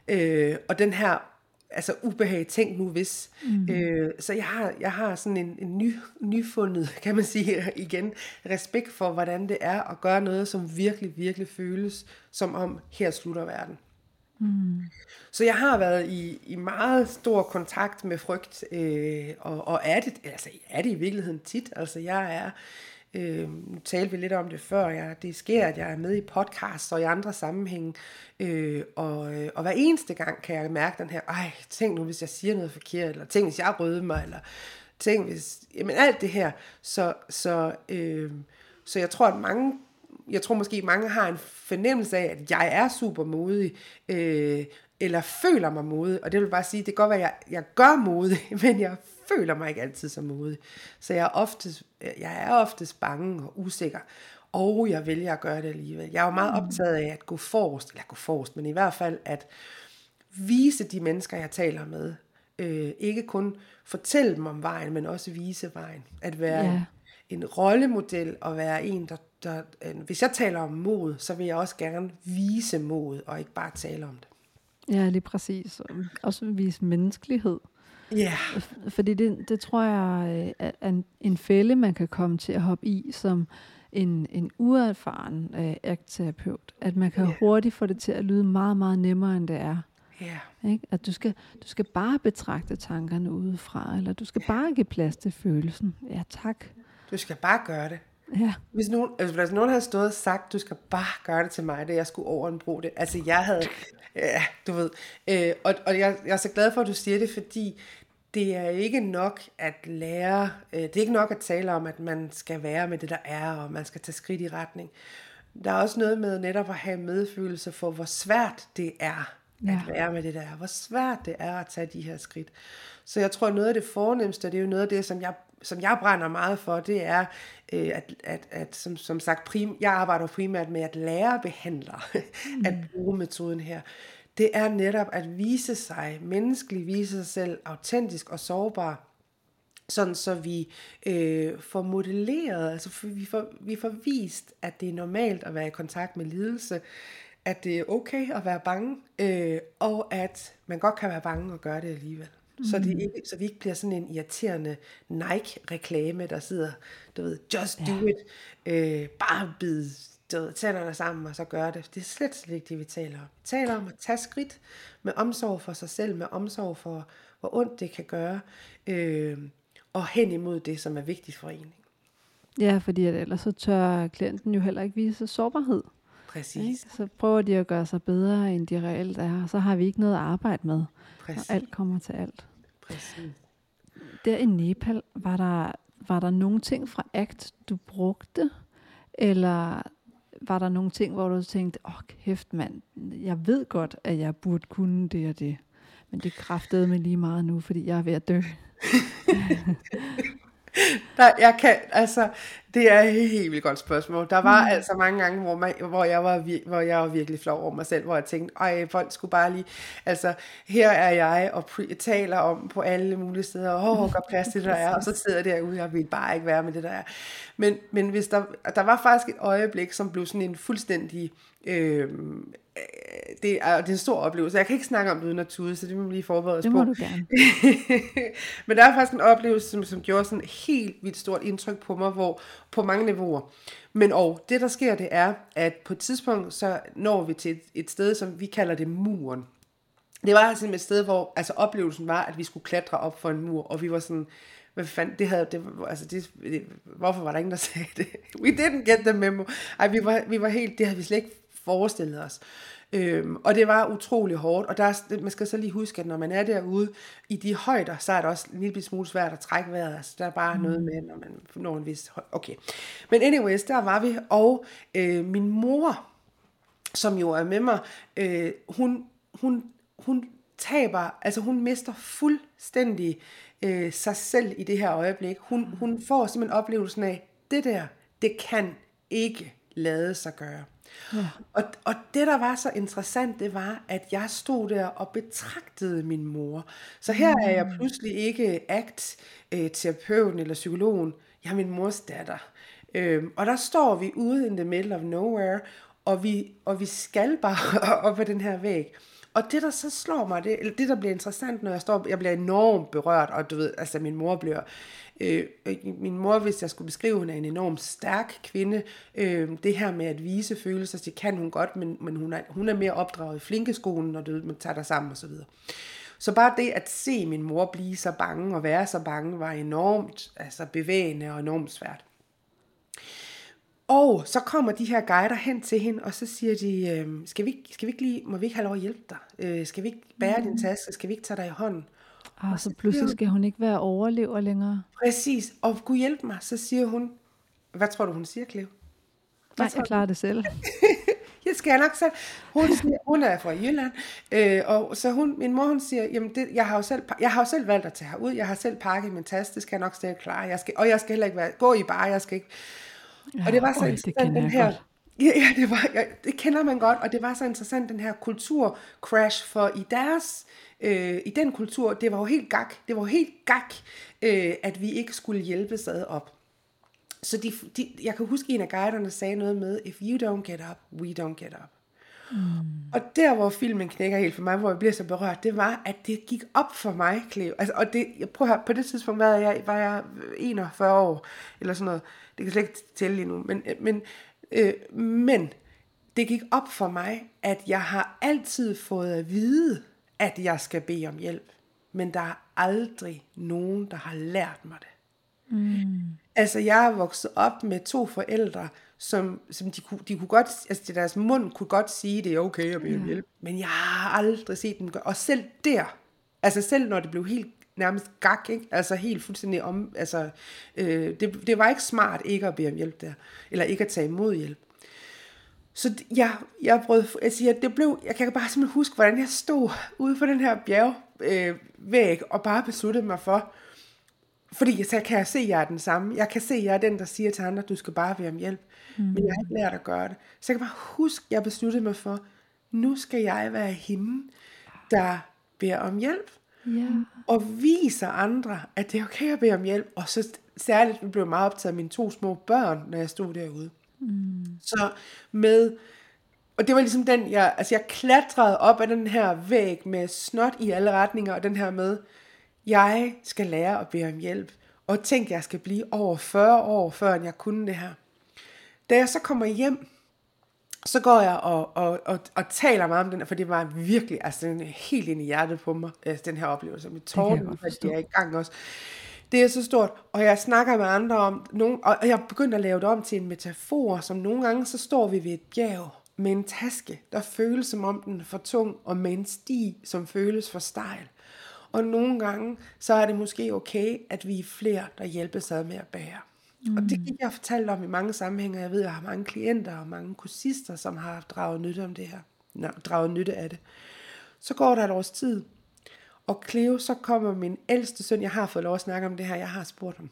øh, og den her altså ubehag, tænk nu hvis. Mm. Øh, så jeg har, jeg har sådan en, en ny, nyfundet, kan man sige igen, respekt for, hvordan det er at gøre noget, som virkelig, virkelig føles, som om her slutter verden. Mm. Så jeg har været i, i meget stor kontakt med frygt, øh, og, og er, det, altså, er det i virkeligheden tit. Altså jeg er, øh, nu talte vi lidt om det før, jeg, det sker, at jeg er med i podcasts og i andre sammenhænge, øh, og, øh, og hver eneste gang kan jeg mærke den her, ej, tænk nu, hvis jeg siger noget forkert, eller tænk, hvis jeg røde mig, eller tænk, hvis, jamen alt det her. Så, så, øh, så jeg tror, at mange jeg tror måske mange har en fornemmelse af, at jeg er super modig, øh, eller føler mig modig, og det vil bare sige, det kan godt være, at jeg, jeg gør modig, men jeg føler mig ikke altid så modig. Så jeg er oftest, jeg er oftest bange og usikker, og jeg vælger at gøre det alligevel. Jeg er jo meget mm. optaget af at gå forrest, eller gå forrest, men i hvert fald at vise de mennesker, jeg taler med, øh, ikke kun fortælle dem om vejen, men også vise vejen. At være yeah. en, en rollemodel og være en, der, der øh, hvis jeg taler om mod, så vil jeg også gerne vise mod, og ikke bare tale om det. Ja, lige præcis. Også vise menneskelighed. Ja. Yeah. Fordi det, det tror jeg øh, er en, en fælde, man kan komme til at hoppe i som en, en uerfaren øh, aktterapeut. At man kan yeah. hurtigt få det til at lyde meget, meget nemmere, end det er. Yeah. Ikke? At du skal, du skal bare betragte tankerne udefra, eller du skal yeah. bare give plads til følelsen. Ja, tak. Du skal bare gøre det. Ja. Hvis nogen, altså, hvis nogen havde stået og sagt, du skal bare gøre det til mig, da jeg skulle over en bro. Det, altså jeg havde, ja, du ved. Øh, og og jeg, jeg er så glad for, at du siger det, fordi det er ikke nok at lære, øh, det er ikke nok at tale om, at man skal være med det, der er, og man skal tage skridt i retning. Der er også noget med netop at have medfølelse for, hvor svært det er ja. at være med det der. Hvor svært det er at tage de her skridt. Så jeg tror, noget af det fornemmeste, det er jo noget af det, som jeg, som jeg brænder meget for, det er, øh, at, at, at som, som sagt, prim, jeg arbejder primært med at lære behandlere mm. at bruge metoden her. Det er netop at vise sig, menneskeligt vise sig selv, autentisk og sårbar, sådan så vi øh, får modelleret, altså vi får, vi får vist, at det er normalt at være i kontakt med lidelse, at det er okay at være bange, øh, og at man godt kan være bange og gøre det alligevel. Mm. Så, det ikke, så vi ikke bliver sådan en irriterende Nike-reklame, der sidder, du ved, just do ja. it, øh, bare bid tænderne sammen og så gøre det. Det er slet, slet ikke det, vi taler om. Vi taler om at tage skridt med omsorg for sig selv, med omsorg for, hvor ondt det kan gøre, øh, og hen imod det, som er vigtigt for en. Ja, fordi at ellers så tør klienten jo heller ikke vise sårbarhed. Præcis. Ikke? Så prøver de at gøre sig bedre, end de reelt er, og så har vi ikke noget at arbejde med, Præcis. når alt kommer til alt. Præcis. Der i Nepal, var der, var der nogle ting fra ACT, du brugte, eller var der nogle ting, hvor du tænkte, åh oh, kæft mand, jeg ved godt, at jeg burde kunne det og det, men det kræftede mig lige meget nu, fordi jeg er ved at dø. Der, jeg kan, altså, det er et helt vildt godt spørgsmål. Der var mm. altså mange gange, hvor, man, hvor, jeg var, hvor jeg var virkelig flov over mig selv, hvor jeg tænkte, ej, folk skulle bare lige, altså, her er jeg og pre- taler om på alle mulige steder, åh, oh, gør plads til det, der er, og så sidder jeg derude, jeg vil bare ikke være med det, der er. Men, men hvis der, der var faktisk et øjeblik, som blev sådan en fuldstændig øh, det er, det er en stor oplevelse. Jeg kan ikke snakke om det uden at tude, så det må vi lige forberede os på. Det må på. du gerne. Men der er faktisk en oplevelse, som, som gjorde sådan et helt vildt stort indtryk på mig, hvor på mange niveauer. Men og det der sker, det er, at på et tidspunkt, så når vi til et, et sted, som vi kalder det muren. Det var simpelthen et sted, hvor altså oplevelsen var, at vi skulle klatre op for en mur, og vi var sådan, hvad fanden, det havde, det, altså det, det, hvorfor var der ingen, der sagde det? We didn't get the memo. Ej, vi var, vi var helt, det havde vi slet ikke forestillet os. Øhm, og det var utrolig hårdt, og der, man skal så lige huske, at når man er derude i de højder, så er det også en lille smule svært at trække vejret. Altså, der er bare mm. noget med, når man når en vis højde. Okay. Men anyways, der var vi, og øh, min mor, som jo er med mig, øh, hun, hun, hun taber, altså hun mister fuldstændig øh, sig selv i det her øjeblik. Hun, hun får simpelthen oplevelsen af, det der, det kan ikke lade sig gøre. Ja. Og, og det, der var så interessant, det var, at jeg stod der og betragtede min mor. Så her er jeg mm. pludselig ikke akt-terapeuten eller psykologen. Jeg er min mors datter. Øhm, og der står vi ude in the middle of nowhere, og vi, og vi skal bare op ad den her væg og det der så slår mig, det, eller det der bliver interessant, når jeg står, jeg bliver enormt berørt, og du ved, altså min mor bliver, øh, øh min mor, hvis jeg skulle beskrive, hun er en enormt stærk kvinde, øh, det her med at vise følelser, det kan hun godt, men, men hun, er, hun er mere opdraget i flinkeskolen, når du ved, man tager dig sammen og så videre. Så bare det at se min mor blive så bange og være så bange, var enormt altså bevægende og enormt svært. Og så kommer de her guider hen til hende, og så siger de, øh, skal, vi, skal vi ikke lige, må vi ikke have lov at hjælpe dig? Øh, skal vi ikke bære mm. din taske? Skal vi ikke tage dig i hånden? Ah, og så, så pludselig skal hun ikke være overlever længere. Præcis, og kunne hjælpe mig, så siger hun, hvad tror du, hun siger, Cleo? Nej, jeg klarer det selv. jeg skal nok selv. Hun, siger, hun er fra Jylland, øh, og så hun, min mor hun siger, jamen det, jeg, har jo selv, jeg har jo selv valgt at tage herud, jeg har selv pakket min taske, det skal jeg nok stadig klare, jeg skal, og jeg skal heller ikke være, gå i bare, jeg skal ikke, Ja, og det var så øj, interessant, den her, godt. Ja, ja det, var, ja, det kender man godt, og det var så interessant, den her kulturcrash, for i deres, øh, i den kultur, det var jo helt gak, det var jo helt gak, øh, at vi ikke skulle hjælpe ad op. Så de, de, jeg kan huske, en af guiderne sagde noget med, if you don't get up, we don't get up. Mm. Og der, hvor filmen knækker helt for mig, hvor jeg bliver så berørt, det var, at det gik op for mig, Cleo. Altså, og det, jeg prøver her, på det tidspunkt var jeg, var jeg 41 år, eller sådan noget. Det kan slet ikke tælle lige nu. Men, men, øh, men det gik op for mig, at jeg har altid fået at vide, at jeg skal bede om hjælp. Men der er aldrig nogen, der har lært mig det. Mm. Altså, jeg er vokset op med to forældre, som, som de, kunne, de kunne godt, altså deres mund kunne godt sige, det er okay at bede om hjælp. Men jeg har aldrig set dem gøre, og selv der, altså selv når det blev helt nærmest gak, ikke? altså helt fuldstændig om, altså øh, det, det var ikke smart ikke at bede om hjælp der, eller ikke at tage imod hjælp. Så jeg, jeg brød, jeg siger, det blev, jeg kan bare simpelthen huske, hvordan jeg stod ude på den her bjergvæg, øh, væg, og bare besluttede mig for, fordi så kan jeg se, at jeg er den samme. Jeg kan se, at jeg er den, der siger til andre, du skal bare bede om hjælp. Mm. Men jeg har ikke lært at gøre det. Så jeg kan bare huske, at jeg besluttede mig for, nu skal jeg være hende, der beder om hjælp. Ja. Og viser andre, at det er okay at bede om hjælp. Og så særligt blev jeg meget optaget af mine to små børn, når jeg stod derude. Mm. Så med, og det var ligesom den, jeg, altså jeg klatrede op ad den her væg med snot i alle retninger, og den her med, jeg skal lære at bede om hjælp. Og tænk, jeg skal blive over 40 år, før jeg kunne det her. Da jeg så kommer hjem, så går jeg og, og, og, og taler meget om den, for det var virkelig, altså den helt ind i hjertet på mig, altså den her oplevelse med tårnen, at det er i gang også. Det er så stort, og jeg snakker med andre om, nogen, og jeg begynder at lave det om til en metafor, som nogle gange, så står vi ved et bjerg med en taske, der føles som om den er for tung, og med en sti, som føles for stejl. Og nogle gange, så er det måske okay, at vi er flere, der hjælpes ad med at bære. Mm. Og det gik jeg fortalt om i mange sammenhænge. Jeg ved, jeg har mange klienter og mange kursister, som har draget nytte om det her. Nå, draget nytte af det. Så går der et års tid, og Cleo, så kommer min ældste søn, jeg har fået lov at snakke om det her, jeg har spurgt ham.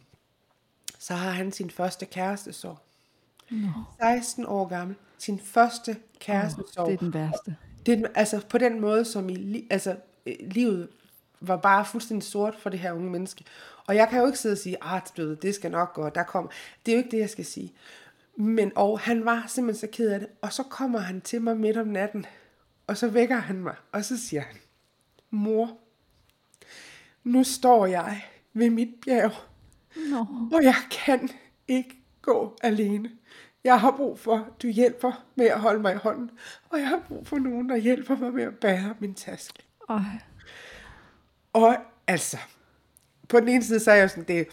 Så har han sin første kærestesorg. Nå. 16 år gammel. Sin første kærestesorg. Oh, det er den værste. Det er, altså på den måde, som i altså, livet var bare fuldstændig sort for det her unge menneske. Og jeg kan jo ikke sidde og sige, ved, det skal nok gå, der kommer. Det er jo ikke det, jeg skal sige. Men og han var simpelthen så ked af det. Og så kommer han til mig midt om natten, og så vækker han mig, og så siger han, mor, nu står jeg ved mit bjerg, Nå. og jeg kan ikke gå alene. Jeg har brug for, at du hjælper med at holde mig i hånden, og jeg har brug for nogen, der hjælper mig med at bære min taske. Ej. Og altså, på den ene side, så er jeg sådan, det,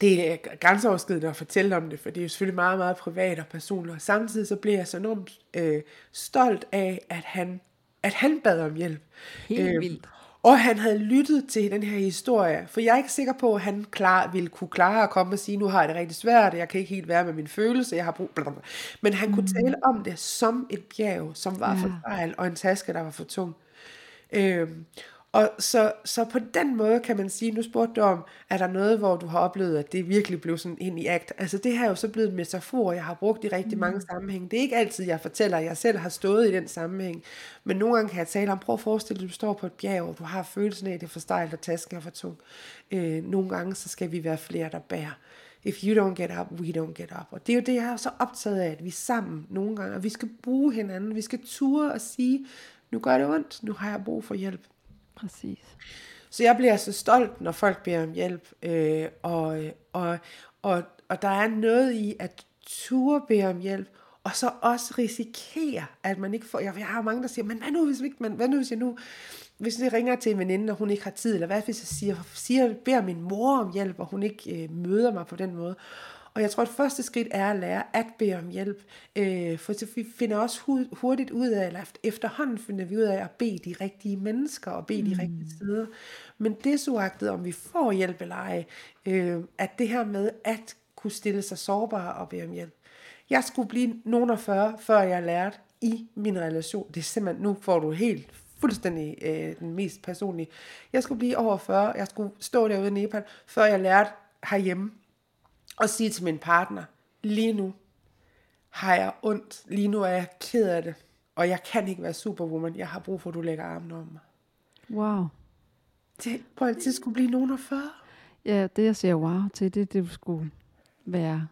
det er grænseoverskridende at fortælle om det, for det er jo selvfølgelig meget, meget privat og personligt. Og samtidig så bliver jeg så enormt øh, stolt af, at han, at han bad om hjælp. Helt vildt. Og han havde lyttet til den her historie, for jeg er ikke sikker på, at han klar, ville kunne klare at komme og sige, nu har jeg det rigtig svært, jeg kan ikke helt være med min følelse, jeg har brug... Blablabla. Men han kunne tale om det som et bjerg, som var for stejl, og en taske, der var for tung. Øhm, og så, så på den måde kan man sige, nu spurgte du om, er der noget, hvor du har oplevet, at det virkelig blev sådan ind i akt? Altså det her er jo så blevet en metafor, jeg har brugt i rigtig mange sammenhænge. Det er ikke altid, jeg fortæller, at jeg selv har stået i den sammenhæng. Men nogle gange kan jeg tale om, prøv at forestille dig, at du står på et bjerg, og du har følelsen af, at det er for stejlt, og tasken er for tung. Øh, nogle gange, så skal vi være flere, der bærer. If you don't get up, we don't get up. Og det er jo det, jeg er så optaget af, at vi sammen nogle gange, og vi skal bruge hinanden, vi skal ture og sige, nu gør det ondt, nu har jeg brug for hjælp. Præcis. Så jeg bliver så stolt, når folk beder om hjælp, øh, og, og, og, og der er noget i at turde bede om hjælp, og så også risikere, at man ikke får, jeg, jeg har mange, der siger, men hvad nu, hvis, ikke, man, hvad nu, hvis jeg nu, hvis jeg ringer til en veninde, og hun ikke har tid, eller hvad hvis jeg siger, siger beder min mor om hjælp, og hun ikke øh, møder mig på den måde. Og jeg tror, at første skridt er at lære at bede om hjælp. Øh, for så vi finder også hurtigt ud af, eller efterhånden finder vi ud af at bede de rigtige mennesker, og bede mm. de rigtige steder. Men desuagtet, om vi får hjælp eller ej, øh, at det her med at kunne stille sig sårbare og bede om hjælp. Jeg skulle blive nogen af 40, før jeg lærte i min relation. Det er simpelthen, nu får du helt fuldstændig øh, den mest personlige. Jeg skulle blive over 40, jeg skulle stå derude i Nepal, før jeg lærte herhjemme og sige til min partner, lige nu har jeg ondt, lige nu er jeg ked af det, og jeg kan ikke være superwoman, jeg har brug for, at du lægger armen om mig. Wow. Det, prøv at det skulle blive nogen af 40. Ja, det jeg siger wow til, det det skulle være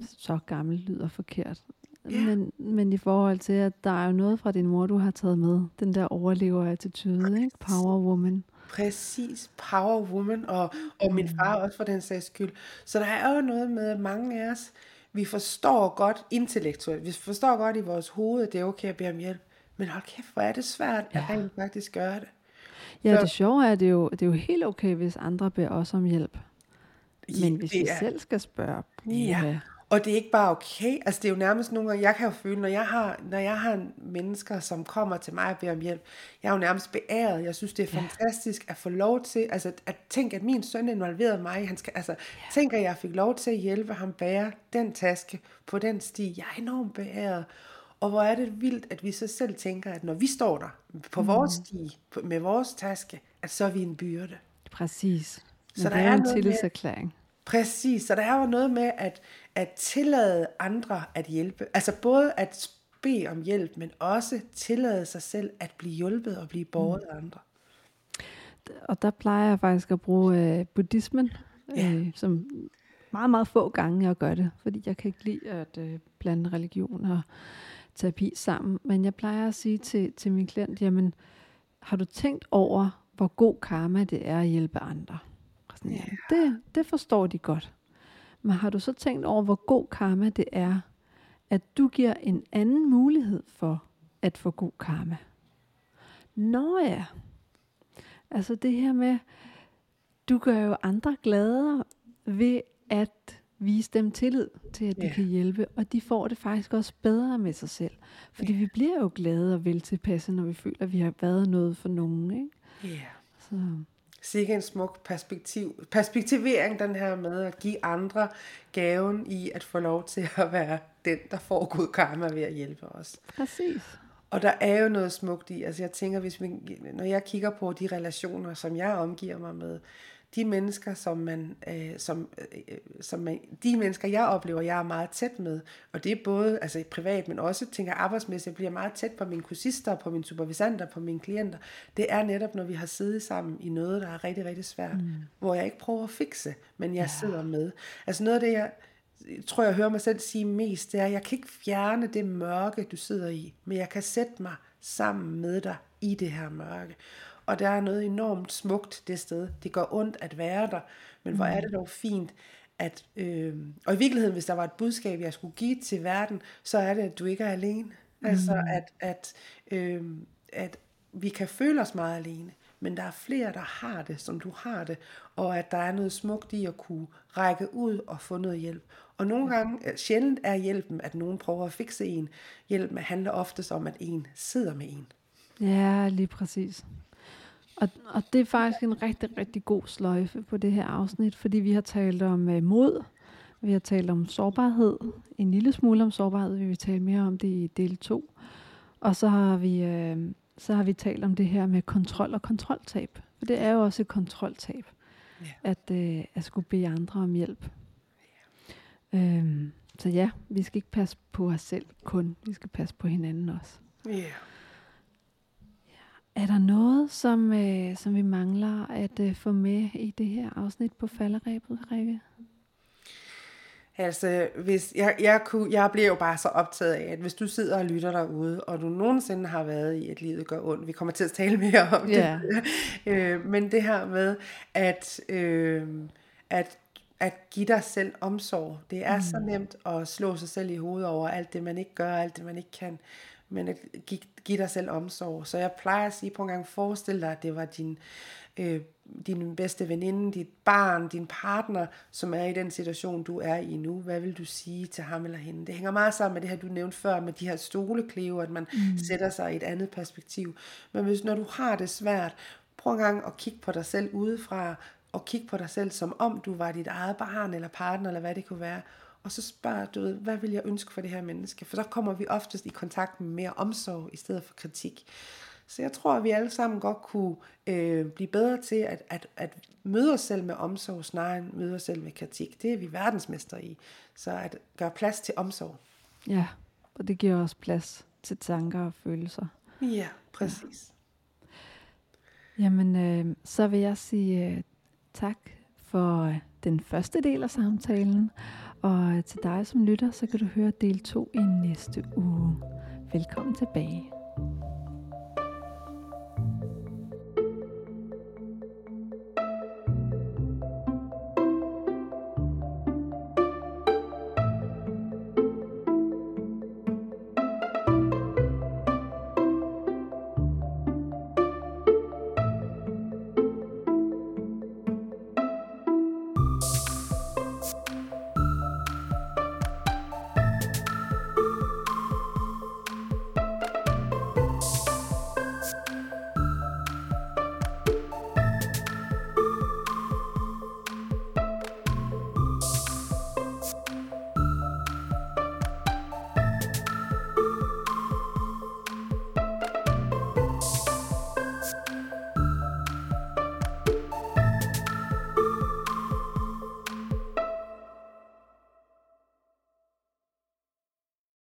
så gammel lyder forkert. Yeah. Men, men i forhold til, at der er jo noget fra din mor, du har taget med. Den der overlever-attitude, ikke? Power woman. Præcis, power woman, og, og min far også for den sags skyld. Så der er jo noget med, at mange af os, vi forstår godt intellektuelt, vi forstår godt i vores hoved, at det er okay at bede om hjælp. Men hold kæft, hvor er det svært at ja. rent faktisk gøre det. Ja, så, det sjove er, at det er, jo, det er jo helt okay, hvis andre beder os om hjælp. Men hvis vi er, selv skal spørge, ja. Og det er ikke bare okay, altså det er jo nærmest nogle gange, jeg kan jo føle, når jeg har, når jeg har mennesker, som kommer til mig og beder om hjælp, jeg er jo nærmest beæret, jeg synes det er fantastisk at få lov til, altså at tænke, at min søn involverede mig, han skal, altså ja. tænk, at jeg fik lov til at hjælpe ham bære den taske på den sti, jeg er enormt beæret, og hvor er det vildt, at vi så selv tænker, at når vi står der på mm. vores sti, med vores taske, at så er vi en byrde. Præcis. Men så der er, er en tillidserklæring. Præcis, så der er jo noget med at, at tillade andre at hjælpe. Altså både at bede om hjælp, men også tillade sig selv at blive hjulpet og blive borget mm. af andre. Og der plejer jeg faktisk at bruge øh, buddhismen, ja. øh, som meget, meget få gange jeg gør det, fordi jeg kan ikke lide at øh, blande religion og terapi sammen. Men jeg plejer at sige til, til min klient, jamen, har du tænkt over, hvor god karma det er at hjælpe andre? Sådan, yeah. det, det forstår de godt. Men har du så tænkt over, hvor god karma det er, at du giver en anden mulighed for at få god karma? Nå ja. Altså det her med, du gør jo andre glade ved at vise dem tillid til, at de yeah. kan hjælpe, og de får det faktisk også bedre med sig selv. Fordi yeah. vi bliver jo glade og vel tilpasse, når vi føler, at vi har været noget for nogen. Ikke? Yeah. Så. Sikke en smuk perspektiv, perspektivering, den her med at give andre gaven i at få lov til at være den, der får god karma ved at hjælpe os. Præcis. Og der er jo noget smukt i, altså jeg tænker, hvis vi, når jeg kigger på de relationer, som jeg omgiver mig med, de mennesker, som man, øh, som, øh, som man, de mennesker, jeg oplever, jeg er meget tæt med, og det er både altså privat, men også, tænker arbejdsmæssigt, jeg bliver meget tæt på mine kursister, på mine supervisanter, på mine klienter, det er netop, når vi har siddet sammen i noget, der er rigtig, rigtig svært, mm. hvor jeg ikke prøver at fikse, men jeg ja. sidder med. Altså noget af det, jeg, tror, jeg hører mig selv sige mest, det er, at jeg kan ikke fjerne det mørke, du sidder i, men jeg kan sætte mig sammen med dig i det her mørke. Og der er noget enormt smukt det sted. Det går ondt at være der, men hvor er det dog fint, at, øh, og i virkeligheden, hvis der var et budskab, jeg skulle give til verden, så er det, at du ikke er alene. Altså, mm. at, at, øh, at vi kan føle os meget alene, men der er flere, der har det, som du har det, og at der er noget smukt i at kunne række ud og få noget hjælp. Og nogle gange, øh, sjældent er hjælpen, at nogen prøver at fikse en. Hjælpen handler oftest om, at en sidder med en. Ja, lige præcis. Og, og det er faktisk en rigtig, rigtig god sløjfe på det her afsnit, fordi vi har talt om uh, mod, vi har talt om sårbarhed, en lille smule om sårbarhed, vi vil tale mere om det i del 2. Og så har vi, uh, så har vi talt om det her med kontrol og kontroltab. For det er jo også et kontroltab, yeah. at, uh, at skulle bede andre om hjælp. Yeah. Øhm, så ja, vi skal ikke passe på os selv kun, vi skal passe på hinanden også. Yeah. Er der noget, som, øh, som vi mangler at øh, få med i det her afsnit på falderæbet, Rikke? Altså, hvis jeg, jeg, kunne, jeg bliver jo bare så optaget af, at hvis du sidder og lytter derude, og du nogensinde har været i, at livet gør ondt, vi kommer til at tale mere om Ja. det, øh, men det her med, at, øh, at, at give dig selv omsorg, det er mm. så nemt at slå sig selv i hovedet over alt det, man ikke gør, alt det, man ikke kan, men at give, give dig selv omsorg. Så jeg plejer at sige på en gang, forestil dig, at det var din, øh, din bedste veninde, dit barn, din partner, som er i den situation, du er i nu. Hvad vil du sige til ham eller hende? Det hænger meget sammen med det her, du nævnte før, med de her stoleklever, at man mm. sætter sig i et andet perspektiv. Men hvis når du har det svært, prøv en gang at kigge på dig selv udefra, og kigge på dig selv, som om du var dit eget barn eller partner, eller hvad det kunne være. Og så spørg, du ved, hvad vil jeg ønske for det her menneske? For så kommer vi oftest i kontakt med mere omsorg, i stedet for kritik. Så jeg tror, at vi alle sammen godt kunne øh, blive bedre til at, at, at møde os selv med omsorg, snarere end møde os selv med kritik. Det er vi verdensmester i. Så at gøre plads til omsorg. Ja, og det giver også plads til tanker og følelser. Ja, præcis. Jamen, øh, så vil jeg sige øh, tak for øh, den første del af samtalen. Og til dig som lytter, så kan du høre del 2 i næste uge. Velkommen tilbage.